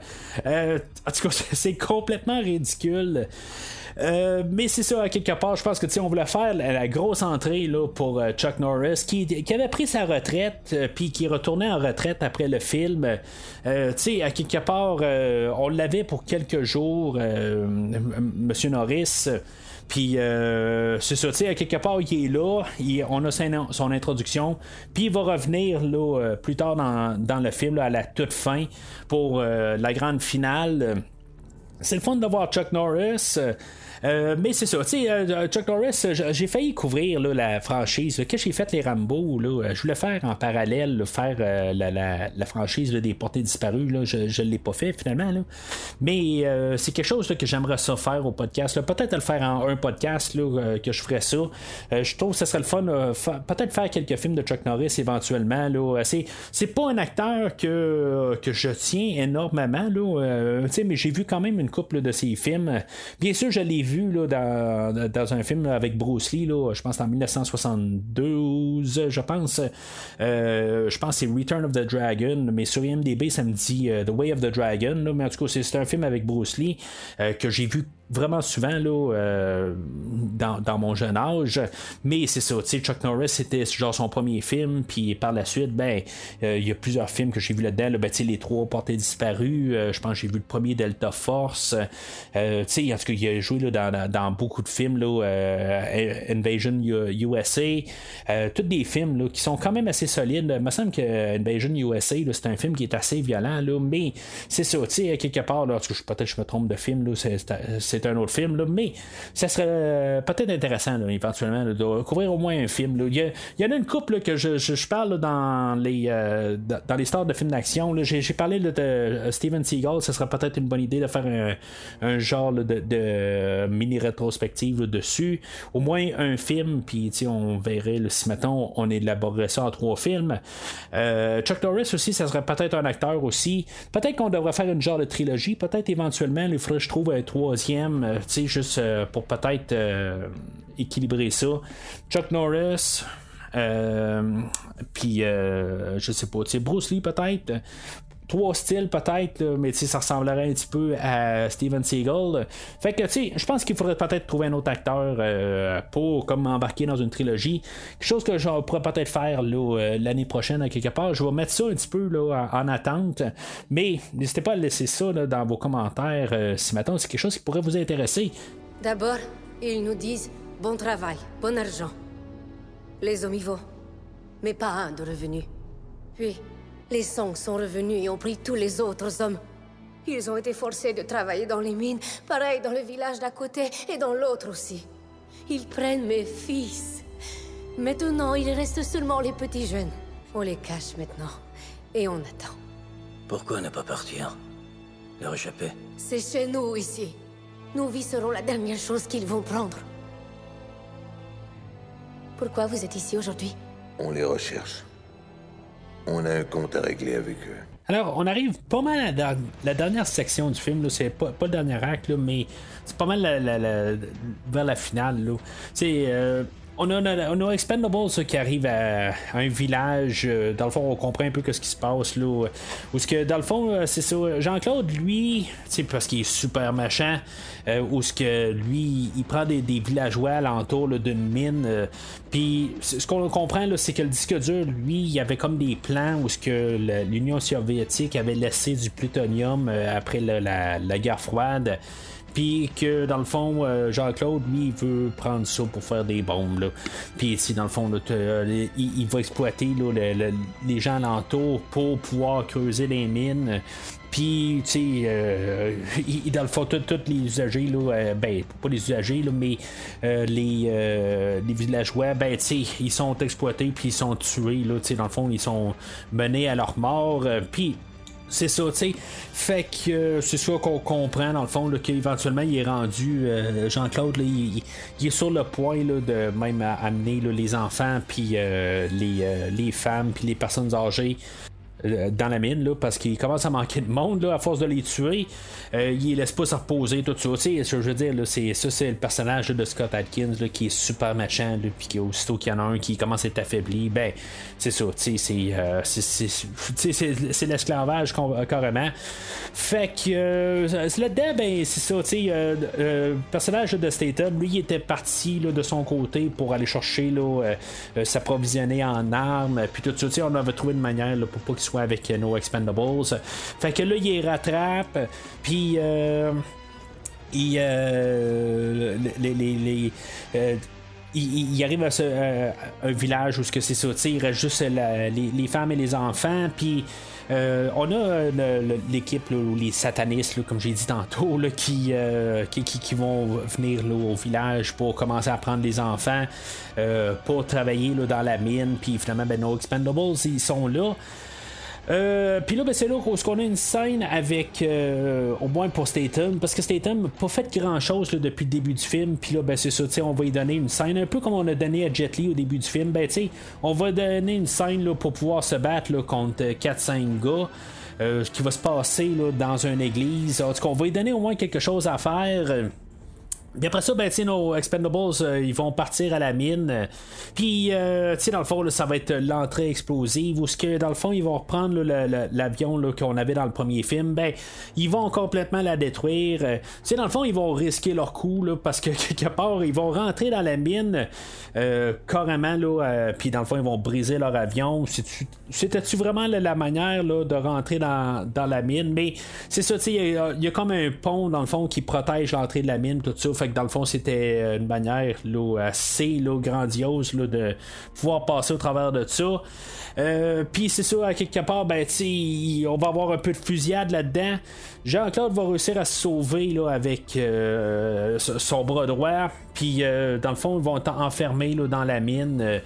Euh, en tout cas, c'est complètement ridicule. Euh, mais c'est ça, à quelque part, je pense que on voulait faire la, grosse entrée là, pour euh, Chuck Norris, qui, avait pris sa retraite, euh, puis qui retournait en retraite après le film. à quelque part, on l'avait pour quelques jours, Monsieur Norris. Puis c'est ça, tu sais, à quelque part, il est là, on a son, introduction, puis il va revenir là, plus tard dans, le film, à la toute fin, pour la grande finale. C'est le fun de voir Chuck Norris. Mais c'est ça, tu sais, Chuck Norris, j'ai failli couvrir la franchise. Quand j'ai fait les Rambo, je voulais faire en parallèle, faire la, franchise des portées disparues. Je ne l'ai pas fait finalement. Mais c'est quelque chose que j'aimerais ça faire au podcast. Peut-être le faire en un podcast que je ferais ça. je trouve que ce serait le fun. peut-être faire quelques films de Chuck Norris éventuellement. C'est, pas un acteur que, que je tiens énormément. Là, euh, mais j'ai vu quand même une couple de ses films. Bien sûr, je l'ai vu là, dans, dans un film avec Bruce Lee, là, je pense en 1972, je pense. Euh, je pense c'est Return of the Dragon, mais sur IMDB, ça me dit euh, The Way of the Dragon. mais en tout cas, c'est un film avec Bruce Lee que j'ai vu vraiment souvent là, euh, dans, mon jeune âge. Mais c'est ça, Chuck Norris, c'était genre son premier film, puis par la suite, ben, euh, il y a plusieurs films que j'ai vu là-dedans. Là, ben, les trois portés disparus. Euh, je pense que j'ai vu le premier Delta Force. sais, en tout cas, il a joué là, dans, beaucoup de films, là, Invasion USA. tous des films là, qui sont quand même assez solides. Il me semble que Invasion USA, c'est un film qui est assez violent, là, mais c'est ça, tu sais, quelque part, là, que peut-être je me trompe de film, c'est c'est un autre film, là, mais ça serait euh, peut-être intéressant éventuellement de couvrir au moins un film. Il, y a, en a une couple que je, parle dans les euh, dans les stars de films d'action. J'ai, parlé de, euh, Steven Seagal, ce serait peut-être une bonne idée de faire un, genre de, mini rétrospective dessus. Au moins un film, puis on verrait si maintenant on élaborerait ça en trois films. Chuck Norris aussi, ça serait peut-être un acteur aussi. Peut-être qu'on devrait faire une genre de trilogie. Peut-être éventuellement, il faudrait que je trouve un troisième euh, juste euh, pour peut-être euh, équilibrer ça. Chuck Norris, puis je sais pas, Bruce Lee peut-être trois styles peut-être, mais ça ressemblerait un petit peu à Steven Seagal. Fait que tu sais, je pense qu'il faudrait peut-être trouver un autre acteur pour comme embarquer dans une trilogie. Quelque chose que je pourrais peut-être faire l'année prochaine quelque part. Je vais mettre ça un petit peu là, en, attente. Mais n'hésitez pas à laisser ça dans vos commentaires si maintenant c'est quelque chose qui pourrait vous intéresser. D'abord, ils nous disent bon travail, bon argent. Les vont, mais pas un de revenus. Puis, les Songs sont revenus et ont pris tous les autres hommes. Ils ont été forcés de travailler dans les mines, pareil dans le village d'à côté et dans l'autre aussi. Ils prennent mes fils. Maintenant, il reste seulement les petits jeunes. On les cache maintenant. Et on attend. Pourquoi ne pas partir? Leur échapper? C'est chez nous ici. Nos vies seront la dernière chose qu'ils vont prendre. Pourquoi vous êtes ici aujourd'hui? On les recherche on a un compte à régler avec eux. Alors, on arrive pas mal à la, dernière section du film. C'est pas, pas le dernier acte, mais c'est pas mal vers la finale. C'est euh, on a, on a Expendables qui arrive à, un village. Euh, dans le fond, on comprend un peu ce qui se passe là. Où ce que dans le fond, euh, c'est ça. Jean-Claude, lui, c'est parce qu'il est super machin. Euh, où ce que lui, il prend des, villageois alentour d'une mine. Puis ce qu'on comprend c'est que le disque dur, lui, il y avait comme des plans où ce que l'Union soviétique avait laissé du plutonium après la, la guerre froide. Puis que dans le fond, euh, Jean-Claude, lui, il veut prendre ça pour faire des bombes. Là. Puis ici, dans le fond, euh, il, va exploiter les gens alentours pour pouvoir creuser les mines. Puis, tu sais, euh, dans le fond, tous les usagers, là, ben, pas les usagers, là, mais les, les villageois, ben, tu sais, ils sont exploités, puis ils sont tués, là, tu sais, dans le fond, ils sont menés à leur mort. puis, c'est ça, tu sais. Fait que euh, c'est ça qu'on comprend, dans le fond, qu'éventuellement, il est rendu. Euh, Jean-Claude, il, est sur le point de même amener les enfants, puis euh, les, les femmes, puis les personnes âgées euh, dans la mine là, parce qu'il commence à manquer de monde là, à force de les tuer. Euh, il laisse pas se reposer, tout ça. Tu sais, je veux dire, c'est, ça, c'est le personnage de Scott Atkins là, qui est super machin, puis aussitôt qu'il y en a un qui commence à être affaibli, ben, c'est ça, tu sais, c'est, euh, c'est, l'esclavage carrément. Fait que là-dedans, ben, c'est ça, tu sais, le personnage de Statham, lui, il était parti de son côté pour aller chercher s'approvisionner en armes, puis tout ça, tu on avait trouvé une manière pour pas qu'il soit avec No Expendables. Fait que là, il les rattrape, puis euh, il, euh, euh, il, arrive à, un village où ce que c'est ça, il reste juste les, femmes et les enfants, puis on a l'équipe, les satanistes, comme j'ai dit tantôt, qui, qui, vont venir au village pour commencer à prendre les enfants, pour travailler dans la mine, puis finalement, ben, nos Expendables, ils sont là. Euh, puis là, ben, c'est là qu'on a une scène avec, euh, au moins pour Statham, parce que Statham n'a pas fait grand chose depuis le début du film. Puis là, ben, c'est ça, on va lui donner une scène, un peu comme on a donné à Jet Li au début du film. Ben, on va donner une scène là, pour pouvoir se battre là, contre 4-5 gars. Euh, qui va se passer là, dans une église. En tout cas, on va lui donner au moins quelque chose à faire. Puis après ça, ben, nos Expendables, euh, ils vont partir à la mine. Puis, euh, dans le fond, ça va être l'entrée explosive. Ou ce que, dans le fond, ils vont reprendre l'avion qu'on avait dans le premier film. Ben, ils vont complètement la détruire. Euh, tu dans le fond, ils vont risquer leur coup, parce que quelque part, ils vont rentrer dans la mine carrément. Là, puis, dans le fond, ils vont briser leur avion. C'était-tu vraiment la, manière là, de rentrer dans, la mine? Mais c'est ça, il y, y, a comme un pont, dans le fond, qui protège l'entrée de la mine, tout ça dans le fond, c'était euh, une manière assez grandiose de pouvoir passer au travers de ça. Euh, puis c'est ça, à quelque part, ben, on va avoir un peu de fusillade là-dedans. Jean-Claude va réussir à se sauver là, avec euh, son bras droit. Puis dans le fond, ils vont être enfermés dans la mine.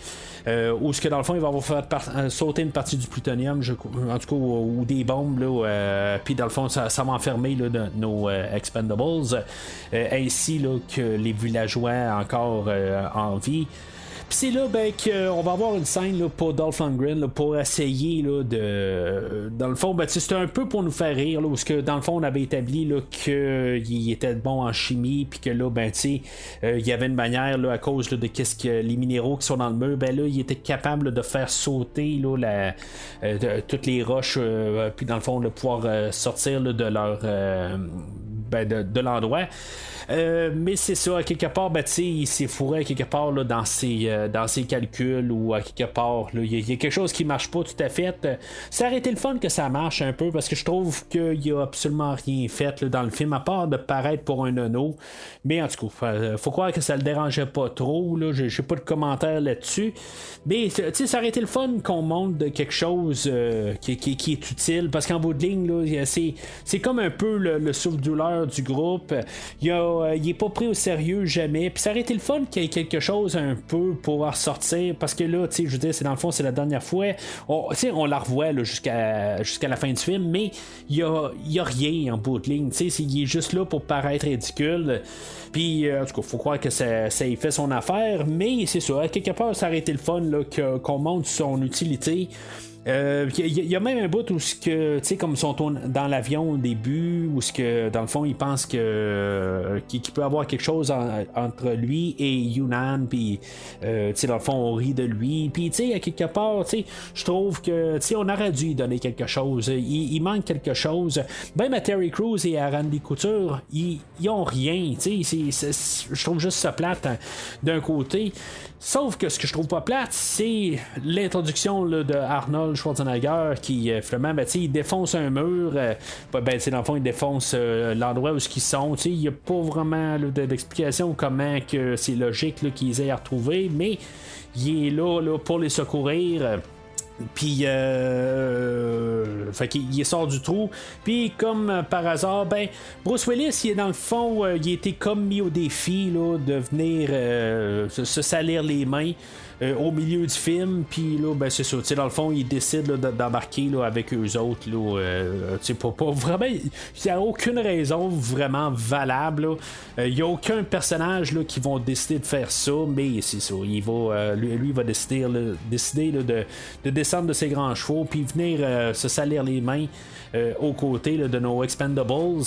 Euh, ou ce que dans le fond, il va avoir faire euh, sauter une partie du plutonium, en tout cas, ou, des bombes, là, euh, puis dans le fond, ça, va enfermer là, nos expendables, ainsi là, que les villageois encore en vie c'est là ben, qu'on va avoir une scène là, pour Dolph Lundgren pour essayer là, de. Dans le fond, ben, c'était un peu pour nous faire rire, là, parce que dans le fond, on avait établi qu'il était bon en chimie, puis que là, ben, euh, il y avait une manière, là, à cause de qu'est-ce que les minéraux qui sont dans le mur, ben là, il était capable de faire sauter là, la, euh, toutes les roches, euh, puis dans le fond, de pouvoir sortir de leur. Ben, de l'endroit. Euh, mais c'est ça, quelque part, ben, il s'est fourré quelque part là, dans, ses, euh, dans ses calculs ou à quelque part, il y, a quelque chose qui marche pas tout à fait. Ça aurait été le fun que ça marche un peu parce que je trouve qu'il y a absolument rien fait dans le film à part de paraître pour un nono. Mais en tout cas, faut croire que ça le dérangeait pas trop. Je n'ai pas de commentaire là-dessus. Mais ça aurait été le fun qu'on montre de quelque chose euh, qui, qui, est utile parce qu'en bout de ligne, c'est comme un peu le, le souffle-douleur du groupe. Il a euh, est pas pris au sérieux jamais. Puis ça aurait été le fun qu'il y ait quelque chose un peu pour ressortir. Parce que là, tu sais, je veux dire, c'est dans le fond, c'est la dernière fois. On, on la revoit jusqu'à la fin du film, mais il y a, a, rien en bout de ligne. Tu sais, il est juste là pour paraître ridicule. Puis, euh, en tout cas, faut croire que ça, ça fait son affaire. Mais c'est ça, quelque part, ça aurait été le fun qu'on montre son utilité. Il euh, y, a même un bout où, tu sais, comme ils sont dans l'avion au début, où ce que, dans le fond, ils pensent que qu'il peut avoir quelque chose entre lui et Yunnan, puis, euh, tu sais, dans le fond, on rit de lui. Puis, tu sais, à quelque part, tu sais, je trouve que, tu sais, on aurait dû lui donner quelque chose. Il, manque quelque chose. Même à Terry Crews et à Randy Couture, ils, ils ont rien, tu sais. Je trouve juste ça plate hein, d'un côté. Sauf que ce que je trouve pas plate, c'est l'introduction de Arnold Schwarzenegger qui, euh, finalement, ben, il défonce un mur. Euh, ben, dans le fond, il défonce euh, l'endroit où ils sont. Il n'y a pas vraiment d'explication comment que c'est logique qu'ils aient à retrouver, mais il est là, là pour les secourir. Puis, euh, fait qu'il sort du trou. Puis, comme par hasard, ben, Bruce Willis, il est dans le fond, il était comme mis au défi là, de venir se, salir les mains. Euh, au milieu du film. Puis là, ben, c'est ça. Dans le fond, ils décident d'embarquer avec eux autres. Là, euh, vraiment. Il n'y a aucune raison vraiment valable. Il n'y euh, a aucun personnage là, qui vont décider de faire ça. Mais c'est ça. Il va, lui, lui, va décider, décider de, de, descendre de ses grands chevaux. Puis venir se salir les mains. Euh, aux côtés de nos Expendables.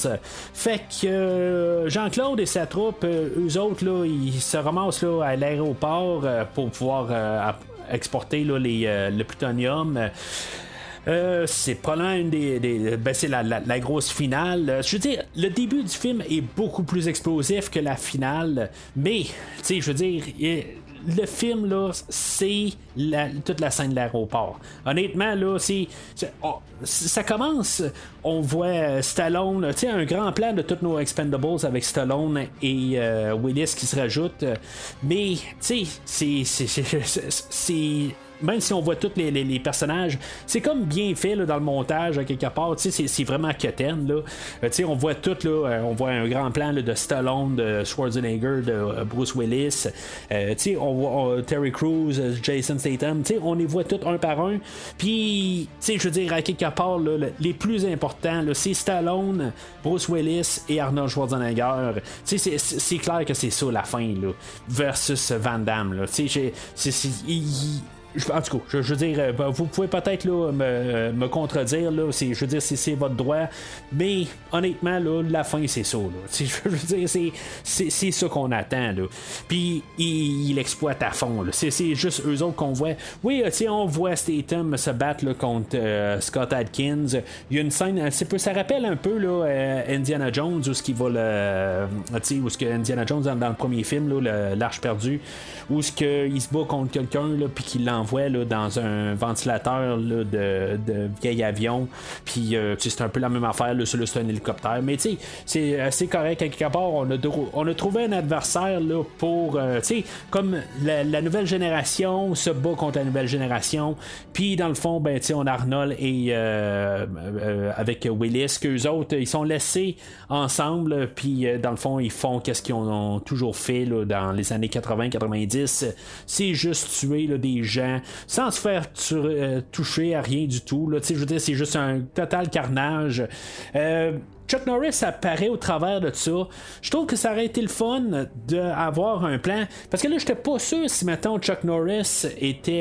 Fait que euh, Jean-Claude et sa troupe, euh, eux autres, là, ils se ramassent là, à l'aéroport pour pouvoir exporter là, les, le plutonium. c'est probablement une des. ben c'est la, la, grosse finale. Je veux dire, le début du film est beaucoup plus explosif que la finale. Mais, tu sais, je veux dire, le film, là, c'est toute la scène de l'aéroport. Honnêtement, là, c'est. Oh, ça commence, on voit Stallone, tu sais, un grand plan de tous nos Expendables avec Stallone et euh, Willis qui se rajoutent. Mais, tu sais, c'est même si on voit tous les, personnages, c'est comme bien fait dans le montage, quelque part. C'est vraiment quétaine. Là. Euh, on voit tout, là, euh, on voit un grand plan de Stallone, de Schwarzenegger, de euh, Bruce Willis. on voit Terry Crews, Jason Statham. On les voit tous un par un. Puis, je veux dire, à quelque part, les plus importants, c'est Stallone, Bruce Willis et Arnold Schwarzenegger. C'est clair que c'est ça la fin, là, versus Van Damme. Là. En tout cas, je, veux dire, euh, vous pouvez peut-être me, euh, me, contredire, là, je veux dire, c'est votre droit, mais honnêtement, là, la fin, c'est ça. Je veux dire, c'est ça qu'on attend. Là. Puis, il, exploite à fond. C'est juste eux autres qu'on voit. Oui, euh, on voit Statham se battre contre Scott Adkins. Il y a une scène, ça rappelle un peu là, Indiana Jones, où ce qui va le. Où ce que Indiana Jones dans, dans le premier film, L'Arche perdue, où ce qu'il se bat contre quelqu'un, puis qu'il l'envoie dans un ventilateur là, de, de vieil avion. Puis euh, c'est un peu la même affaire. Là, c'est un hélicoptère. Mais tu c'est assez correct. À quelque part, on a, on a trouvé un adversaire là, pour. Euh, tu sais, comme la, nouvelle génération se bat contre la nouvelle génération. Puis dans le fond, ben, on a Arnold et euh, avec Willis, qu'eux autres, ils sont laissés ensemble. Puis dans le fond, ils font qu'est-ce qu'ils ont, toujours fait là, dans les années 80-90. C'est juste tuer là, des gens sans se faire euh, toucher à rien du tout. Là. Je veux dire, c'est juste un total carnage. Euh, Chuck Norris apparaît au travers de ça. Je trouve que ça aurait été le fun d'avoir un plan. Parce que là, j'étais pas sûr si, maintenant Chuck Norris était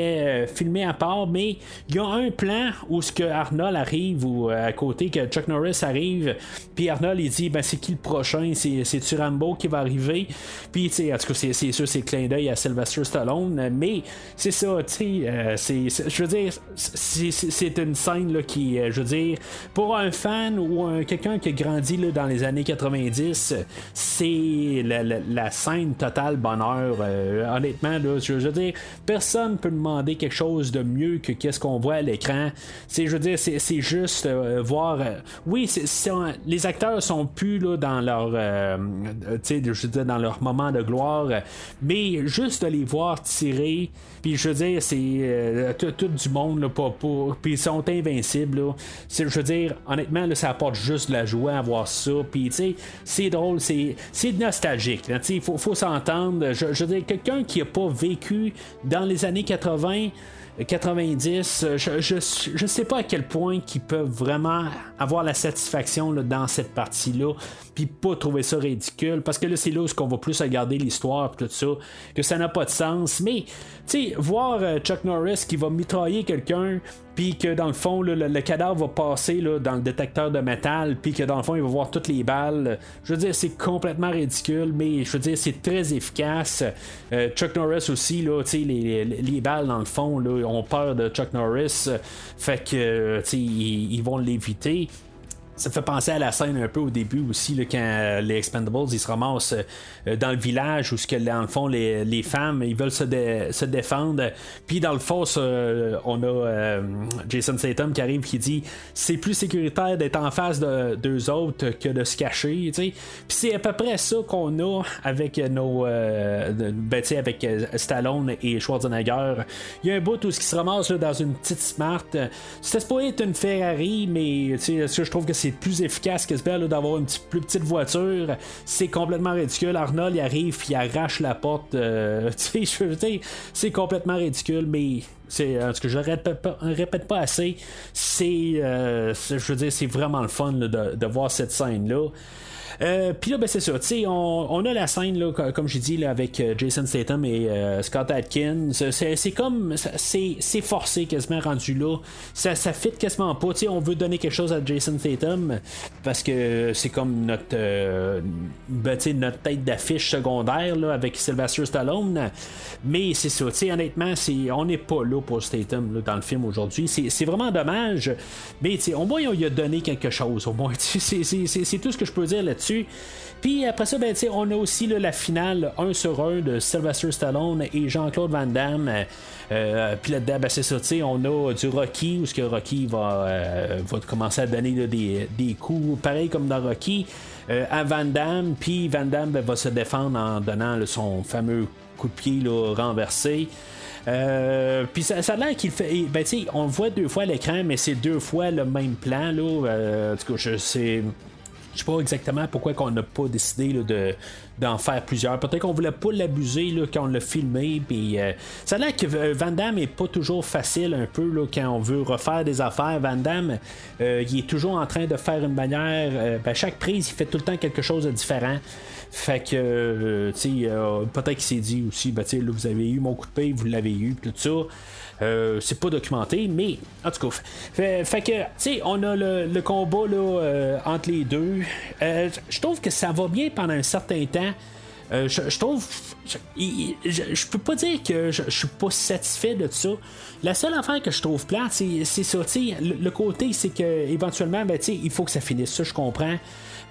euh, filmé à part, mais il y a un plan où ce que Arnold arrive ou euh, à côté que Chuck Norris arrive, puis Arnold il dit ben c'est qui le prochain? C'est-tu Rambo qui va arriver? Puis, tu sais, en tout cas, c'est sûr, c'est clin d'œil à Sylvester Stallone, mais c'est ça, tu sais, euh, je veux dire, c'est une scène là, qui, je veux dire, pour un fan ou quelqu'un qui grandi là, dans les années 90, c'est la, scène totale bonheur. Euh, honnêtement, là, je, veux dire, personne peut demander quelque chose de mieux que qu'est-ce qu'on voit à l'écran. C'est, je veux dire, c'est, juste euh, voir. Euh, oui, les acteurs sont plus là, dans leur, je veux dans leur moment de gloire, mais juste de les voir tirer. Puis je veux dire, c'est tout, du monde, là, pas, puis ils sont invincibles. Je veux dire, honnêtement, ça apporte juste la joie à voir ça. Puis, tu sais, c'est drôle, c'est, nostalgique. Il faut, faut s'entendre. Je, je veux dire, quelqu'un qui n'a pas vécu dans les années 80 90, je, je, sais pas à quel point qu'ils peuvent vraiment avoir la satisfaction dans cette partie-là, puis pas trouver ça ridicule, parce que là, c'est là où on va plus regarder l'histoire, tout ça, que ça n'a pas de sens. Mais, tu sais, voir euh, Chuck Norris qui va mitrailler quelqu'un, puis que dans le fond, le, cadavre va passer là, dans le détecteur de métal, puis que dans le fond, il va voir toutes les balles. Je veux dire, c'est complètement ridicule, mais je veux dire, c'est très efficace. Euh, Chuck Norris aussi, là, les, les, balles dans le fond, là, ont peur de Chuck Norris, fait que ils, ils vont l'éviter. Ça fait penser à la scène un peu au début aussi, quand euh, les Expendables ils se ramassent euh, dans le village où, ce que, dans le fond, les, les femmes ils veulent se, se défendre. Puis dans le fond, euh, on a Jason Statham qui arrive qui dit c'est plus sécuritaire d'être en face de deux autres que de se cacher. Puis c'est à peu près ça qu'on a avec nos. ben, avec Stallone et Schwarzenegger. Il y a un bout où ce qui se ramasse là, dans une petite Smart. C'était pas être une Ferrari, mais je trouve que c'est c'est plus efficace que ce d'avoir une plus petite voiture. C'est complètement ridicule. Arnold il arrive il arrache la porte. Euh, c'est complètement ridicule, mais c'est ce que je répète pas, répète pas assez. Euh, c'est, je veux dire, c'est vraiment le fun de, de, voir cette scène là. Euh, Puis là, ben, c'est ça. On, on a la scène, là, comme j'ai dit, là, avec euh, Jason Statham et euh, Scott Atkins. C'est comme. C'est forcé quasiment rendu là. Ça, ça fit quasiment pas. sais on veut donner quelque chose à Jason Statham parce que c'est comme notre, euh, ben, notre tête d'affiche secondaire là, avec Sylvester Stallone. Mais c'est ça. Honnêtement, on n'est pas là pour Statham là, dans le film aujourd'hui. C'est vraiment dommage. Mais au moins, on lui a donné quelque chose. Au moins, c'est tout ce que je peux dire là-dessus Puis après ça, ben, on a aussi la finale 1 sur 1 de Sylvester Stallone et Jean-Claude Van Damme. Euh, puis là-dedans, ben, c'est ça, on a du Rocky, où ce que Rocky va, va commencer à donner des, des, coups, pareil comme dans Rocky, à Van Damme, puis Van Damme ben, va se défendre en donnant son fameux coup de pied renversé. Euh, puis ça, a l'air qu'il fait. Ben, on le voit deux fois l'écran, mais c'est deux fois le même plan. Là. Euh, en tout cas, je sais. Je sais pas exactement pourquoi qu'on n'a pas décidé de, d'en faire plusieurs. Peut-être qu'on voulait pas l'abuser quand on l'a filmé. Puis, euh, ça a l'air que Van Damme est pas toujours facile un peu là, quand on veut refaire des affaires. Van Damme, il est toujours en train de faire une manière. Ben, chaque prise, il fait tout le temps quelque chose de différent. Fait que, euh, tu sais, euh, peut-être qu'il s'est dit aussi, ben, là, vous avez eu mon coup de paye, vous l'avez eu, tout ça. Euh, c'est pas documenté, mais en tout cas, fait, que, tu sais, on a le, combat là, entre les deux. je trouve que ça va bien pendant un certain temps. je, trouve. Je, peux pas dire que je, suis pas satisfait de ça. La seule affaire que je trouve plate, c'est, ça. Le, le côté, c'est que éventuellement, ben, il faut que ça finisse. Ça, je comprends.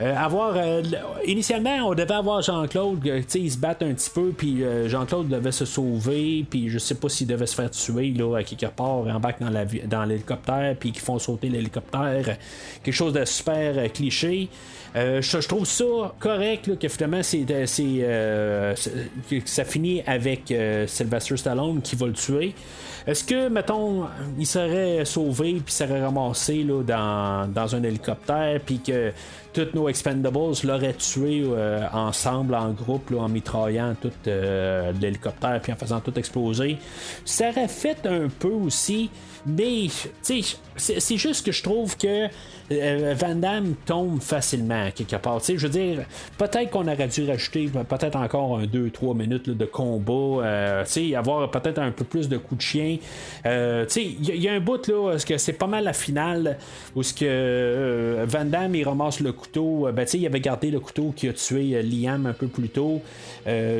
Euh, avoir euh, initialement on devait avoir Jean-Claude euh, il se battre un petit peu puis Jean-Claude devait se sauver puis je sais pas s'il devait se faire tuer là à quelque part embarque dans la dans l'hélicoptère puis qu'ils font sauter l'hélicoptère. Quelque chose de super cliché. Je, trouve ça correct que finalement c'est, ça finit avec Sylvester Stallone qui va le tuer est-ce que, mettons, il serait sauvé puis serait ramassé là, dans, dans un hélicoptère puis que tous nos expendables l'auraient tué euh, ensemble, en groupe, en mitraillant tout euh, l'hélicoptère puis en faisant tout exploser? Ça aurait fait un peu aussi, mais c'est juste que je trouve que Van Damme tombe facilement quelque part. je veux dire, peut-être qu'on aurait dû rajouter peut-être encore un 2-3 minutes de combat, euh, avoir peut-être un peu plus de coups de chien. Euh, il y, a un bout là, parce que c'est pas mal la finale où que Van Damme il ramasse le couteau. Ben, il avait gardé le couteau qui a tué Liam un peu plus tôt.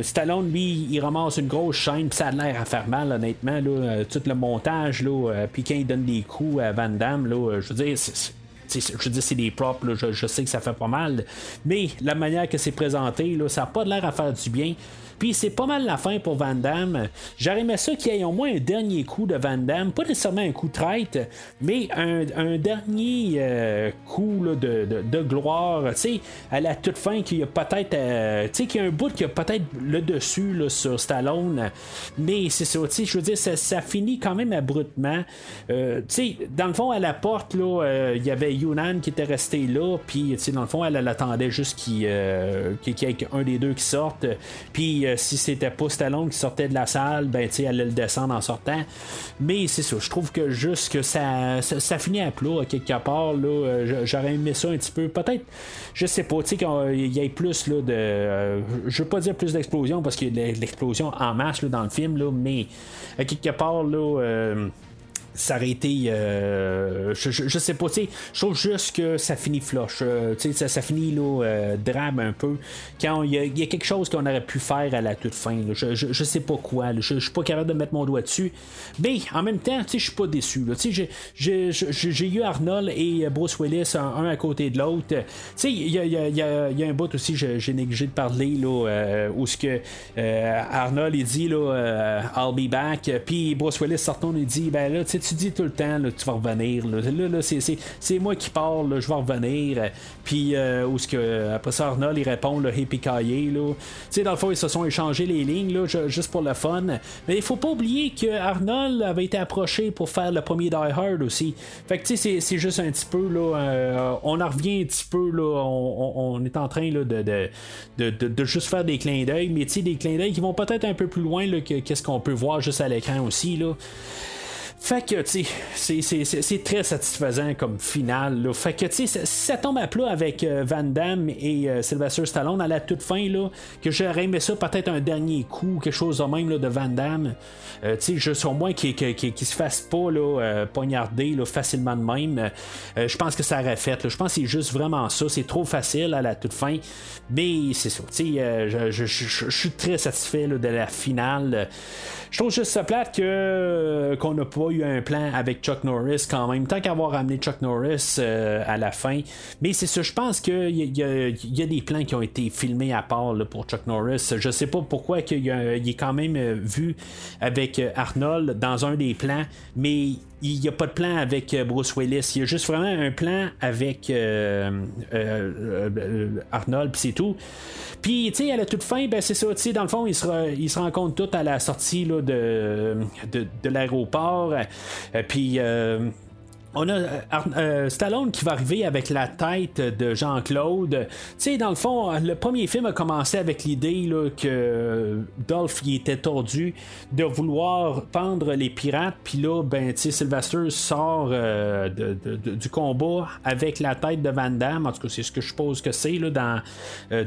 Stallone, lui, il ramasse une grosse chaîne, ça a l'air à faire mal, honnêtement. Là, tout le montage, puis quand il donne des coups à Van Damme, là, je veux dire, c'est je dis c'est des props, je, sais que ça fait pas mal, mais la manière que c'est présenté, ça n'a pas l'air à faire du bien. Puis c'est pas mal la fin pour Van Damme. J'aurais aimé ça qu'il ait au moins un dernier coup de Van Damme. Pas nécessairement un coup de traite, mais un, dernier euh, coup de, gloire. Tu sais, à la toute fin, qu'il y a peut-être. Euh, tu sais, qu'il y a un bout qui a peut-être le dessus sur Stallone. Mais c'est ça, tu sais, je veux dire, ça, finit quand même abruptement. Euh, tu sais, dans le fond, à la porte, là, il y avait Yunan qui était resté là. Puis, tu sais, dans le fond, elle, attendait juste qu'il y ait un des deux qui sorte. Puis, euh, si c'était pas Stallone qui sortait de la salle, ben tu elle allait le descendre en sortant. Mais c'est ça, je trouve que juste que ça, ça, finit à plat quelque part. Là, euh, j'aurais aimé ça un petit peu. Peut-être, je sais pas, tu sais, qu'il y ait plus là, de. Euh, je veux pas dire plus d'explosion parce qu'il y a de l'explosion en masse là, dans le film, là, mais à quelque part, là ça aurait été. Euh, je, sais pas, tu sais, je trouve juste que ça finit floche. Euh, tu sais, ça, finit là, euh, drame un peu. Quand il y, a quelque chose qu'on aurait pu faire à la toute fin. Je, sais pas quoi. Je, suis pas capable de mettre mon doigt dessus. Mais en même temps, tu sais, je suis pas déçu. Tu sais, j'ai eu Arnold et Bruce Willis un, à côté de l'autre. Tu sais, il y a, un bout aussi, j'ai négligé de parler, là, où ce que Arnold, il dit, là, I'll be back. Puis Bruce Willis sortant, il dit, ben là, tu tu dis tout le temps, tu vas revenir. C'est moi qui parle, je vais revenir. Puis, euh, où ce que, après ça, Arnold, il répond, le hippie. Tu sais, dans le fond, ils se sont échangés les lignes, juste pour le fun. Mais il faut pas oublier que Arnold avait été approché pour faire le premier Die Hard aussi. Fait que, tu sais, c'est juste un petit peu, là, euh, on en revient un petit peu, là, on, est en train, de, juste faire des clins d'œil, mais tu sais, des clins d'œil qui vont peut-être un peu plus loin, là, que qu'est-ce qu'on peut voir juste à l'écran aussi, là. Fait que, tu sais, c'est très satisfaisant comme finale. Là. Fait que, tu sais, ça tombe à plat avec euh, Van Damme et euh, Sylvester Stallone à la toute fin, là, que j'aurais aimé ça peut-être un dernier coup, quelque chose de même là, de Van Damme. Euh, tu sais, juste au moins qu'il qu se fasse pas là, poignarder là, facilement de même. je pense que ça aurait fait. Je pense que c'est juste vraiment ça. C'est trop facile à la toute fin. Mais c'est ça. Tu sais, je suis très satisfait de la finale. Je trouve juste ça plate que, qu'on n'a pas eu un plan avec Chuck Norris quand même, tant qu'avoir ramené Chuck Norris à la fin. Mais c'est ça, je pense qu'il y, a des plans qui ont été filmés à part pour Chuck Norris. Je sais pas pourquoi il, est quand même vu avec Arnold dans un des plans, mais il n'y a pas de plan avec Bruce Willis. Il y a juste vraiment un plan avec Arnold, puis c'est tout. Puis, tu sais, à la toute fin, ben, c'est ça, tu sais, dans le fond, ils se, ils se rencontrent à la sortie là, de, l'aéroport. Euh, puis, euh, on a euh, Stallone qui va arriver avec la tête de Jean-Claude. Tu sais, dans le fond, le premier film a commencé avec l'idée que Dolph il était tordu de vouloir pendre les pirates. Puis là, ben, tu sais, Sylvester sort du combat avec la tête de Van Damme. En tout cas, c'est ce que je suppose que c'est dans,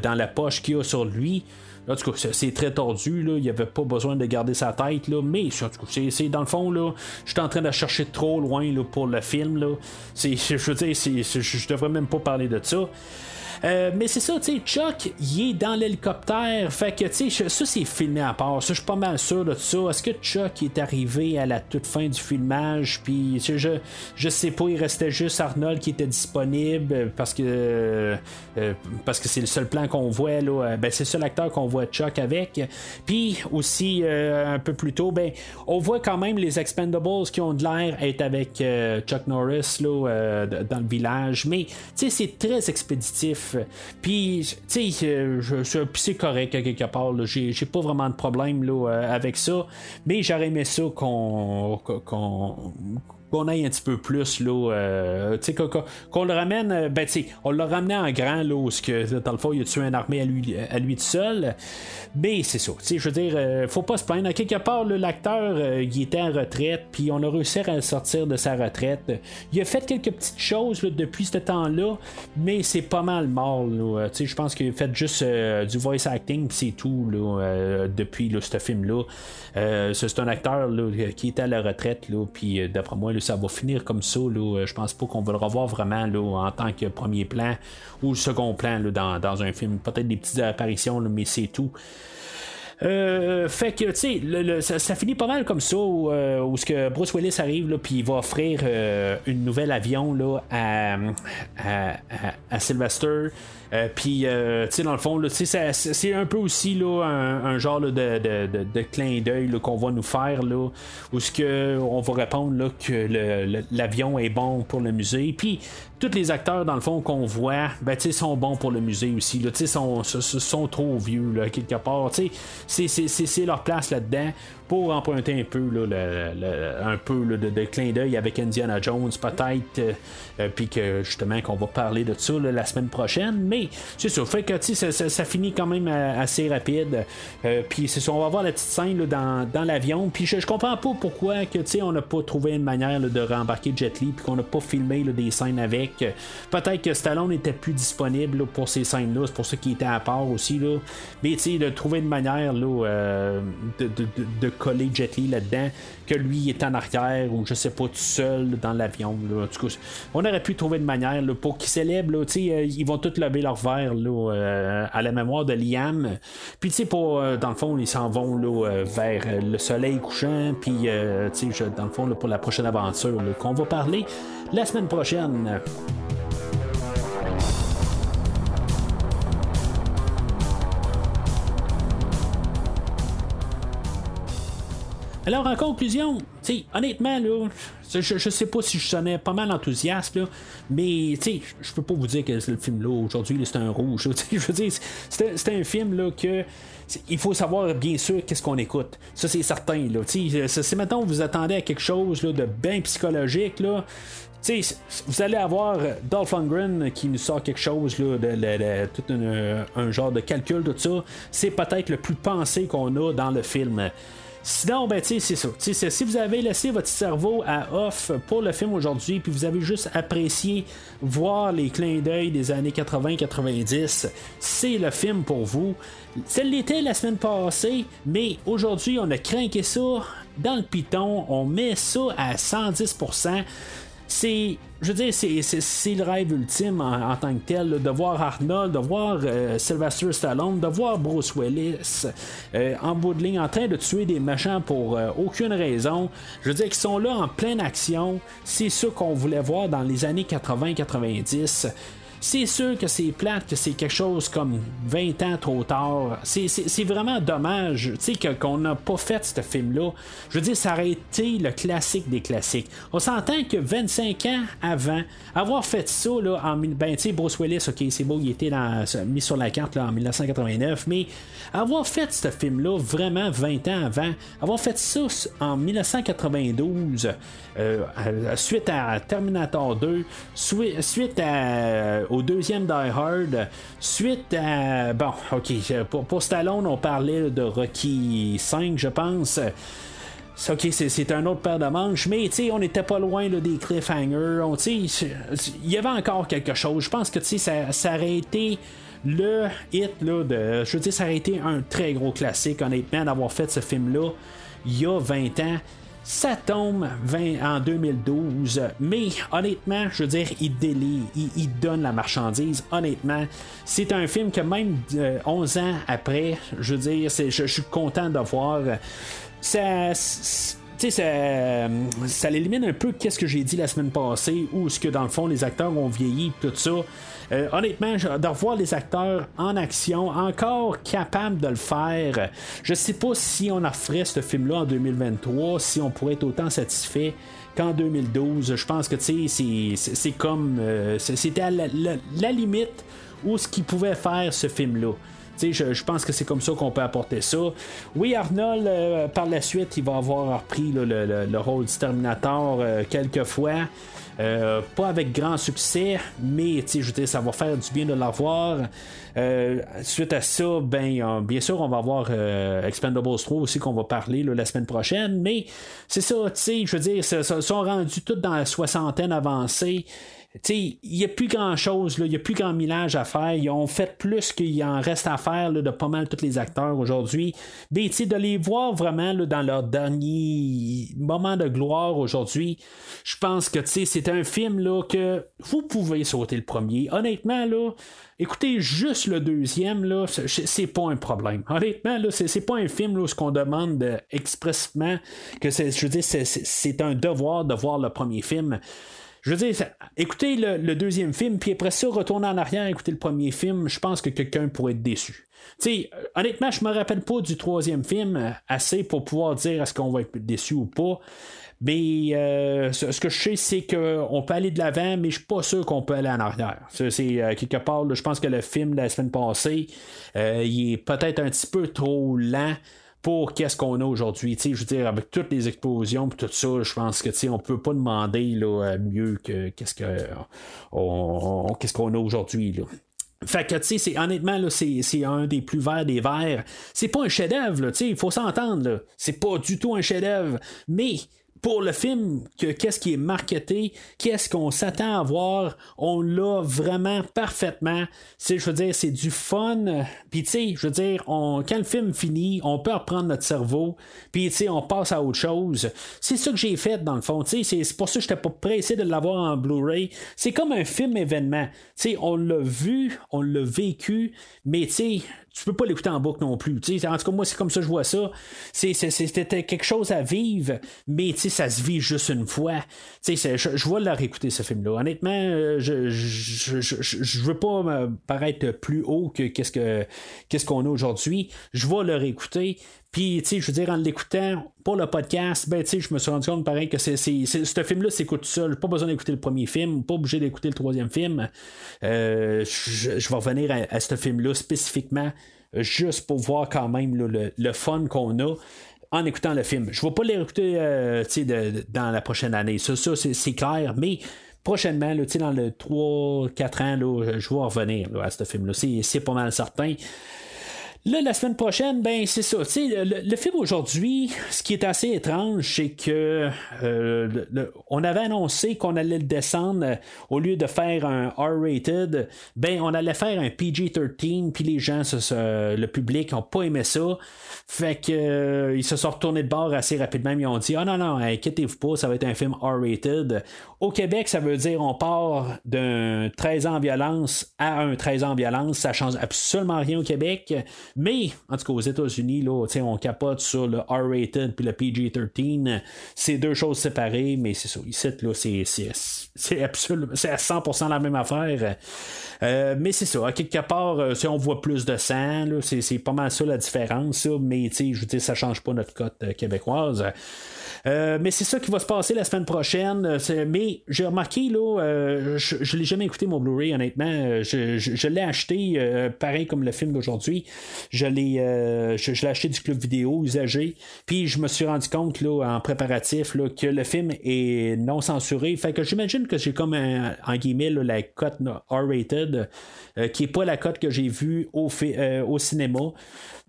dans la poche qu'il a sur lui. En tout cas, c'est très tordu, là. il n'y avait pas besoin de garder sa tête, là. mais c'est dans le fond, là, je suis en train de chercher trop loin là, pour le film. Là. Je veux dire, je devrais même pas parler de ça. Euh, mais c'est ça, tu sais, Chuck, il est dans l'hélicoptère. Fait que, tu sais, ça, c'est filmé à part. Ça, je suis pas mal sûr de ça. Est-ce que Chuck est arrivé à la toute fin du filmage? Puis, je, je sais pas, il restait juste Arnold qui était disponible parce que euh, parce que c'est le seul plan qu'on voit, là. Ben, c'est le seul acteur qu'on voit Chuck avec. Puis, aussi, euh, un peu plus tôt, ben, on voit quand même les Expendables qui ont de l'air être avec Chuck Norris, là, dans le village. Mais, tu sais, c'est très expéditif. Puis, tu sais, euh, c'est correct à quelque part. J'ai pas vraiment de problème là, euh, avec ça. Mais j'aurais aimé ça qu'on qu'on aille un petit peu plus là euh, qu'on, le ramène euh, ben tu on l'a ramené en grand là où que dans le fond il a tué une armée à lui à lui tout seul. Mais c'est ça je veux dire euh, faut pas se plaindre. À quelque part l'acteur il était en retraite puis on a réussi à sortir de sa retraite. Il a fait quelques petites choses depuis ce temps là mais c'est pas mal mort je pense qu'il a fait juste du voice acting c'est tout là, depuis ce film là c'est un acteur qui était à la retraite puis d'après moi ça va finir comme ça. Là. Je pense pas qu'on va le revoir vraiment là, en tant que premier plan ou second plan dans, dans, un film. Peut-être des petites apparitions, mais c'est tout. Euh, fait que, tu sais, ça, finit pas mal comme ça, où, euh, où ce que Bruce Willis arrive, puis il va offrir euh, une nouvelle avion là, à, à, à Sylvester. Euh, puis, euh, tu sais, dans le fond, c'est un peu aussi là, un, genre de, de, de, clin d'œil qu'on va nous faire, là, où ce que on va répondre là, que l'avion est bon pour le musée. Puis, tous les acteurs, dans le fond, qu'on voit, ben, sont bons pour le musée aussi. Là, sont, sont, sont trop vieux, là, quelque part. C'est leur place là-dedans pour emprunter un peu, là, un peu de, clin d'œil avec Indiana Jones, peut-être, euh, euh, puis que justement qu'on va parler de ça la semaine prochaine. Mais c'est ça, fait que ça, ça, finit quand même euh, assez rapide. puis c'est ça, on va voir la petite scène dans, dans l'avion. Puis je, je, comprends pas pourquoi que on n'a pas trouvé une manière de rembarquer Jet Li, puis qu'on n'a pas filmé des scènes avec. Peut-être que Stallone était plus disponible pour ces scènes-là, c'est pour ça qu'il était à part aussi. Là. Mais de trouver une manière là, de, de, coller Jet Li là-dedans, que lui est en arrière ou je sais pas tout seul dans l'avion. on aurait pu trouver une manière pour qu'ils célèbrent. Là, euh, ils vont tous lever leur verre là, euh, à la mémoire de Liam. Puis pour, euh, dans le fond, ils s'en vont là, vers le soleil couchant. Puis dans le fond, pour la prochaine aventure qu'on va parler la semaine prochaine. Alors, en conclusion, honnêtement, je, je, sais pas si je sonnais pas mal enthousiaste, là, mais je peux pas vous dire que le film là aujourd'hui, c'est un rouge. Je veux dire, c'est un film là, que il faut savoir bien sûr qu'est-ce qu'on écoute. Ça, c'est certain. Là. Si maintenant vous attendez à quelque chose là, de bien psychologique, là, vous allez avoir Dolph Lundgren qui nous sort quelque chose là, de, tout un genre de calcul, tout ça. C'est peut-être le plus pensé qu'on a dans le film. Sinon, ben, c'est ça. si vous avez laissé votre cerveau à off pour le film aujourd'hui, puis vous avez juste apprécié voir les clins d'œil des années 80-90, c'est le film pour vous. Ça l'était la semaine passée, mais aujourd'hui, on a craqué ça dans le piton, on met ça à 110%. C'est, je veux dire, c'est, le rêve ultime en, tant que tel, de voir Arnold, de voir euh, Sylvester Stallone, de voir Bruce Willis euh, en bout de ligne en train de tuer des méchants pour euh, aucune raison. Je veux dire qu'ils sont là en pleine action. C'est ça qu'on voulait voir dans les années 80-90. C'est sûr que c'est plate, que c'est quelque chose comme 20 ans trop tard. C'est vraiment dommage qu'on n'a pas fait ce film-là. Je veux dire, ça aurait été le classique des classiques. On s'entend que 25 ans avant, avoir fait ça, là, en, ben, tu sais, Bruce Willis, ok, c'est beau, il était mis sur la carte en 1989, mais avoir fait ce film-là vraiment 20 ans avant, avoir fait ça en 1992, euh, suite à Terminator 2, suite à au deuxième Die Hard, suite à. Bon, ok, pour, Stallone, on parlait de Rocky 5, je pense. Ok, c'est un autre paire de manches, mais on n'était pas loin des cliffhangers. Il y avait encore quelque chose. Je pense que ça, ça aurait été le hit là, de. Je veux dire, ça aurait été un très gros classique, honnêtement, d'avoir fait ce film-là il y a 20 ans. Ça tombe 20 en 2012, mais honnêtement, je veux dire, il délie, il, donne la marchandise. Honnêtement, c'est un film que même 11 ans après, je veux dire, je, suis content de voir. Ça ça, ça élimine un peu qu'est-ce que j'ai dit la semaine passée, où ce que dans le fond les acteurs ont vieilli, tout ça. Euh, honnêtement, de revoir les acteurs en action, encore capables de le faire, je sais pas si on ferait ce film-là en 2023, si on pourrait être autant satisfait qu'en 2012. Je pense que c'est comme. Euh, c'était à la, limite où ce qu'il pouvait faire ce film-là. Je, je, pense que c'est comme ça qu'on peut apporter ça. Oui, Arnold, euh, par la suite, il va avoir repris le, rôle du Terminator quelques fois. Euh, pas avec grand succès, mais je veux dire, ça va faire du bien de l'avoir. Euh, suite à ça, ben, bien sûr, on va avoir euh, Expendables 3 aussi qu'on va parler la semaine prochaine, mais c'est ça, tu sais, je veux dire, ils sont rendus tous dans la soixantaine avancée il n'y a plus grand chose, il n'y a plus grand millage à faire. Ils ont fait plus qu'il en reste à faire de pas mal tous les acteurs aujourd'hui. Mais de les voir vraiment dans leur dernier moment de gloire aujourd'hui, je pense que c'est un film là, que vous pouvez sauter le premier. Honnêtement, là, écoutez juste le deuxième, là, c'est pas un problème. Honnêtement, là, c'est pas un film où ce qu'on demande expressement que je c'est un devoir de voir le premier film. Je veux dire, écoutez le, deuxième film, puis après ça, retourner en arrière, écouter le premier film, je pense que quelqu'un pourrait être déçu. Sais, honnêtement, je me rappelle pas du troisième film assez pour pouvoir dire est-ce qu'on va être déçu ou pas. Mais euh, ce, que je sais, c'est qu'on peut aller de l'avant, mais je suis pas sûr qu'on peut aller en arrière. C'est euh, quelque part, je pense que le film de la semaine passée, euh, il est peut-être un petit peu trop lent pour qu'est-ce qu'on a aujourd'hui. Je veux dire, avec toutes les explosions et tout ça, je pense que on peut pas demander là, mieux que qu'est-ce que on, qu'est-ce qu'on a aujourd'hui. Fait que, tu sais, honnêtement, c'est, c'est un des plus verts des verts. C'est pas un chef-d'œuvre, tu il faut s'entendre, C'est pas du tout un chef-d'œuvre. Mais, pour le film, que, qu'est-ce qui est marketé, qu'est-ce qu'on s'attend à voir, on l'a vraiment parfaitement. C'est, je veux dire, c'est du fun. Puis tu sais, je veux dire, quand le film finit, on peut reprendre notre cerveau, puis tu sais, on passe à autre chose. C'est ça que j'ai fait dans le fond. Tu sais, c'est pour ça que j'étais pas pressé de l'avoir en Blu-ray. C'est comme un film événement. Tu sais, on l'a vu, on l'a vécu, mais tu sais, tu peux pas l'écouter en boucle non plus. en tout cas, moi, c'est comme ça que je vois ça. C'était quelque chose à vivre, mais ça se vit juste une fois. Je, je vais leur écouter ce film-là. Honnêtement, euh, je, je, je, veux pas paraître plus haut que qu'est-ce que qu'est-ce qu'on a aujourd'hui. Je vais leur écouter. Puis, tu sais, je veux dire, en l'écoutant pour le podcast, ben, tu sais, je me suis rendu compte, pareil, que c'est, ce film-là s'écoute seul. Pas besoin d'écouter le premier film, pas obligé d'écouter le troisième film. Euh, je, vais revenir à, ce film-là spécifiquement, juste pour voir quand même le, fun qu'on a en écoutant le film. Je ne vais pas l'écouter euh, dans la prochaine année. Ça, ça c'est, clair, mais prochainement, dans le 3-4 ans, je vais revenir à ce film-là. C'est, pas mal certain. Là, la semaine prochaine, ben c'est ça. Le, le, film aujourd'hui, ce qui est assez étrange, c'est que euh, on avait annoncé qu'on allait le descendre euh, au lieu de faire un R-rated, ben on allait faire un PG-13, puis les gens, le public, ont pas aimé ça. Fait que euh, ils se sont retournés de bord assez rapidement. Ils ont dit Ah non, non, inquiétez-vous pas, ça va être un film R-rated. Au Québec, ça veut dire on part d'un 13 ans en violence à un 13 ans en violence. Ça change absolument rien au Québec. Mais, en tout cas, aux États-Unis, là, on capote sur le R-rated puis le PG-13. C'est deux choses séparées, mais c'est ça. Ici, là, c'est, c'est, c'est absolument, c'est à 100% la même affaire. Euh, mais c'est ça, à quelque part, euh, si on voit plus de sang, là, c'est, c'est pas mal ça la différence, mais je veux dire, ça change pas notre cote euh, québécoise. Euh, mais c'est ça qui va se passer la semaine prochaine. Euh, mais j'ai remarqué, là, euh, je ne l'ai jamais écouté mon Blu-ray, honnêtement. Je, l'ai acheté, pareil comme le film d'aujourd'hui. Je l'ai, je, l'ai acheté du club vidéo usagé. Puis je me suis rendu compte, là, en préparatif, que le film est non censuré. Fait que j'imagine que j'ai comme, en guillemets, la cote R-rated, qui n'est pas la cote que j'ai vue au, au cinéma.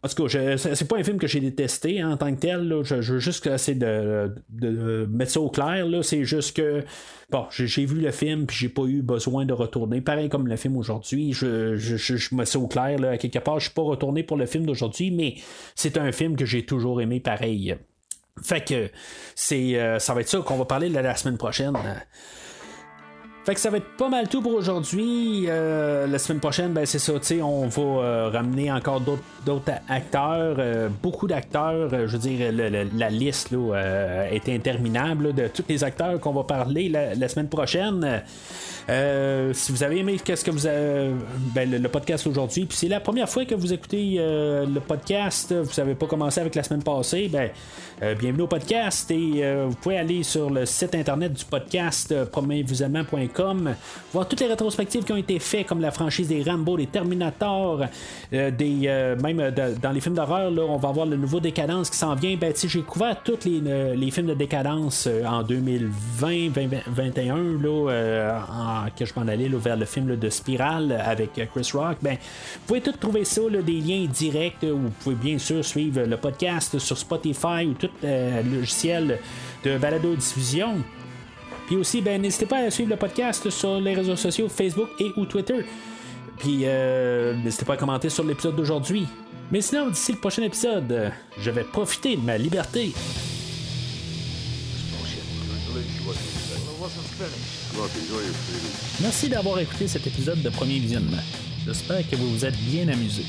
En tout cas, c'est pas un film que j'ai détesté hein, en tant que tel. Je, veux juste essayer de, de, mettre ça au clair. C'est juste que bon, j'ai vu le film puis j'ai pas eu besoin de retourner. Pareil comme le film aujourd'hui. Je, je, je, mets ça au clair. Là, à quelque part, je suis pas retourné pour le film d'aujourd'hui, mais c'est un film que j'ai toujours aimé pareil. Fait que c'est euh, ça va être ça qu'on va parler la semaine prochaine. Fait que ça va être pas mal tout pour aujourd'hui. Euh, la semaine prochaine, ben c'est ça, on va euh, ramener encore d'autres acteurs, euh, beaucoup d'acteurs. je veux dire, la liste là, est interminable de tous les acteurs qu'on va parler la, semaine prochaine. Si vous avez aimé qu'est-ce que vous avez, ben, le, podcast aujourd'hui, puis c'est la première fois que vous écoutez le podcast, vous n'avez pas commencé avec la semaine passée, ben bienvenue au podcast et vous pouvez aller sur le site internet du podcast premiervisionnement.com voir toutes les rétrospectives qui ont été faites, comme la franchise des Rambo, des Terminator, euh, des, euh, même euh, dans les films d'horreur, là, on va avoir le nouveau Décadence qui s'en vient. Ben, j'ai couvert tous les, les, films de Décadence en 2020, 2021, là, en, que je m'en allais vers le film de Spiral avec Chris Rock. Ben, vous pouvez tout trouver ça, des liens directs, où vous pouvez bien sûr suivre le podcast sur Spotify ou tout logiciel de balado-diffusion. Puis aussi, ben, n'hésitez pas à suivre le podcast sur les réseaux sociaux Facebook et ou Twitter. Puis euh, n'hésitez pas à commenter sur l'épisode d'aujourd'hui. Mais sinon, d'ici le prochain épisode, je vais profiter de ma liberté. Merci d'avoir écouté cet épisode de Premier Visionnement. J'espère que vous vous êtes bien amusé.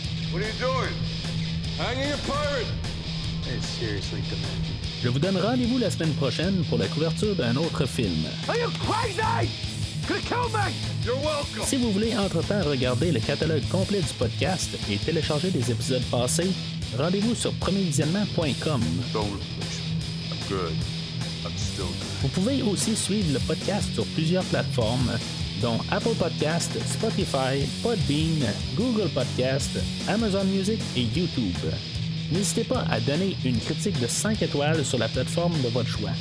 Je vous donne rendez-vous la semaine prochaine pour la couverture d'un autre film. Si vous voulez entre-temps regarder le catalogue complet du podcast et télécharger des épisodes passés, rendez-vous sur premiervisionnement.com. Vous pouvez aussi suivre le podcast sur plusieurs plateformes, dont Apple Podcast, Spotify, Podbean, Google Podcast, Amazon Music et YouTube n'hésitez pas à donner une critique de 5 étoiles sur la plateforme de votre choix.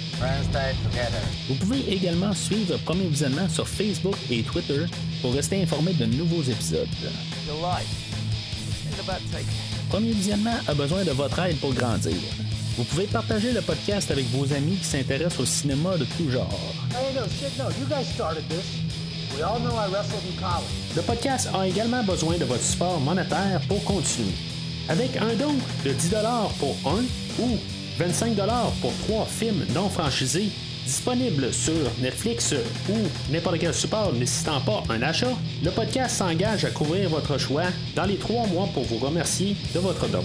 Vous pouvez également suivre Premier Visionnement sur Facebook et Twitter pour rester informé de nouveaux épisodes. Premier Visionnement a besoin de votre aide pour grandir. Vous pouvez partager le podcast avec vos amis qui s'intéressent au cinéma de tout genre. Le podcast a également besoin de votre support monétaire pour continuer. Avec un don de 10 pour un ou 25 pour trois films non franchisés disponibles sur Netflix ou n'importe quel support nécessitant pas un achat, le podcast s'engage à couvrir votre choix dans les trois mois pour vous remercier de votre don.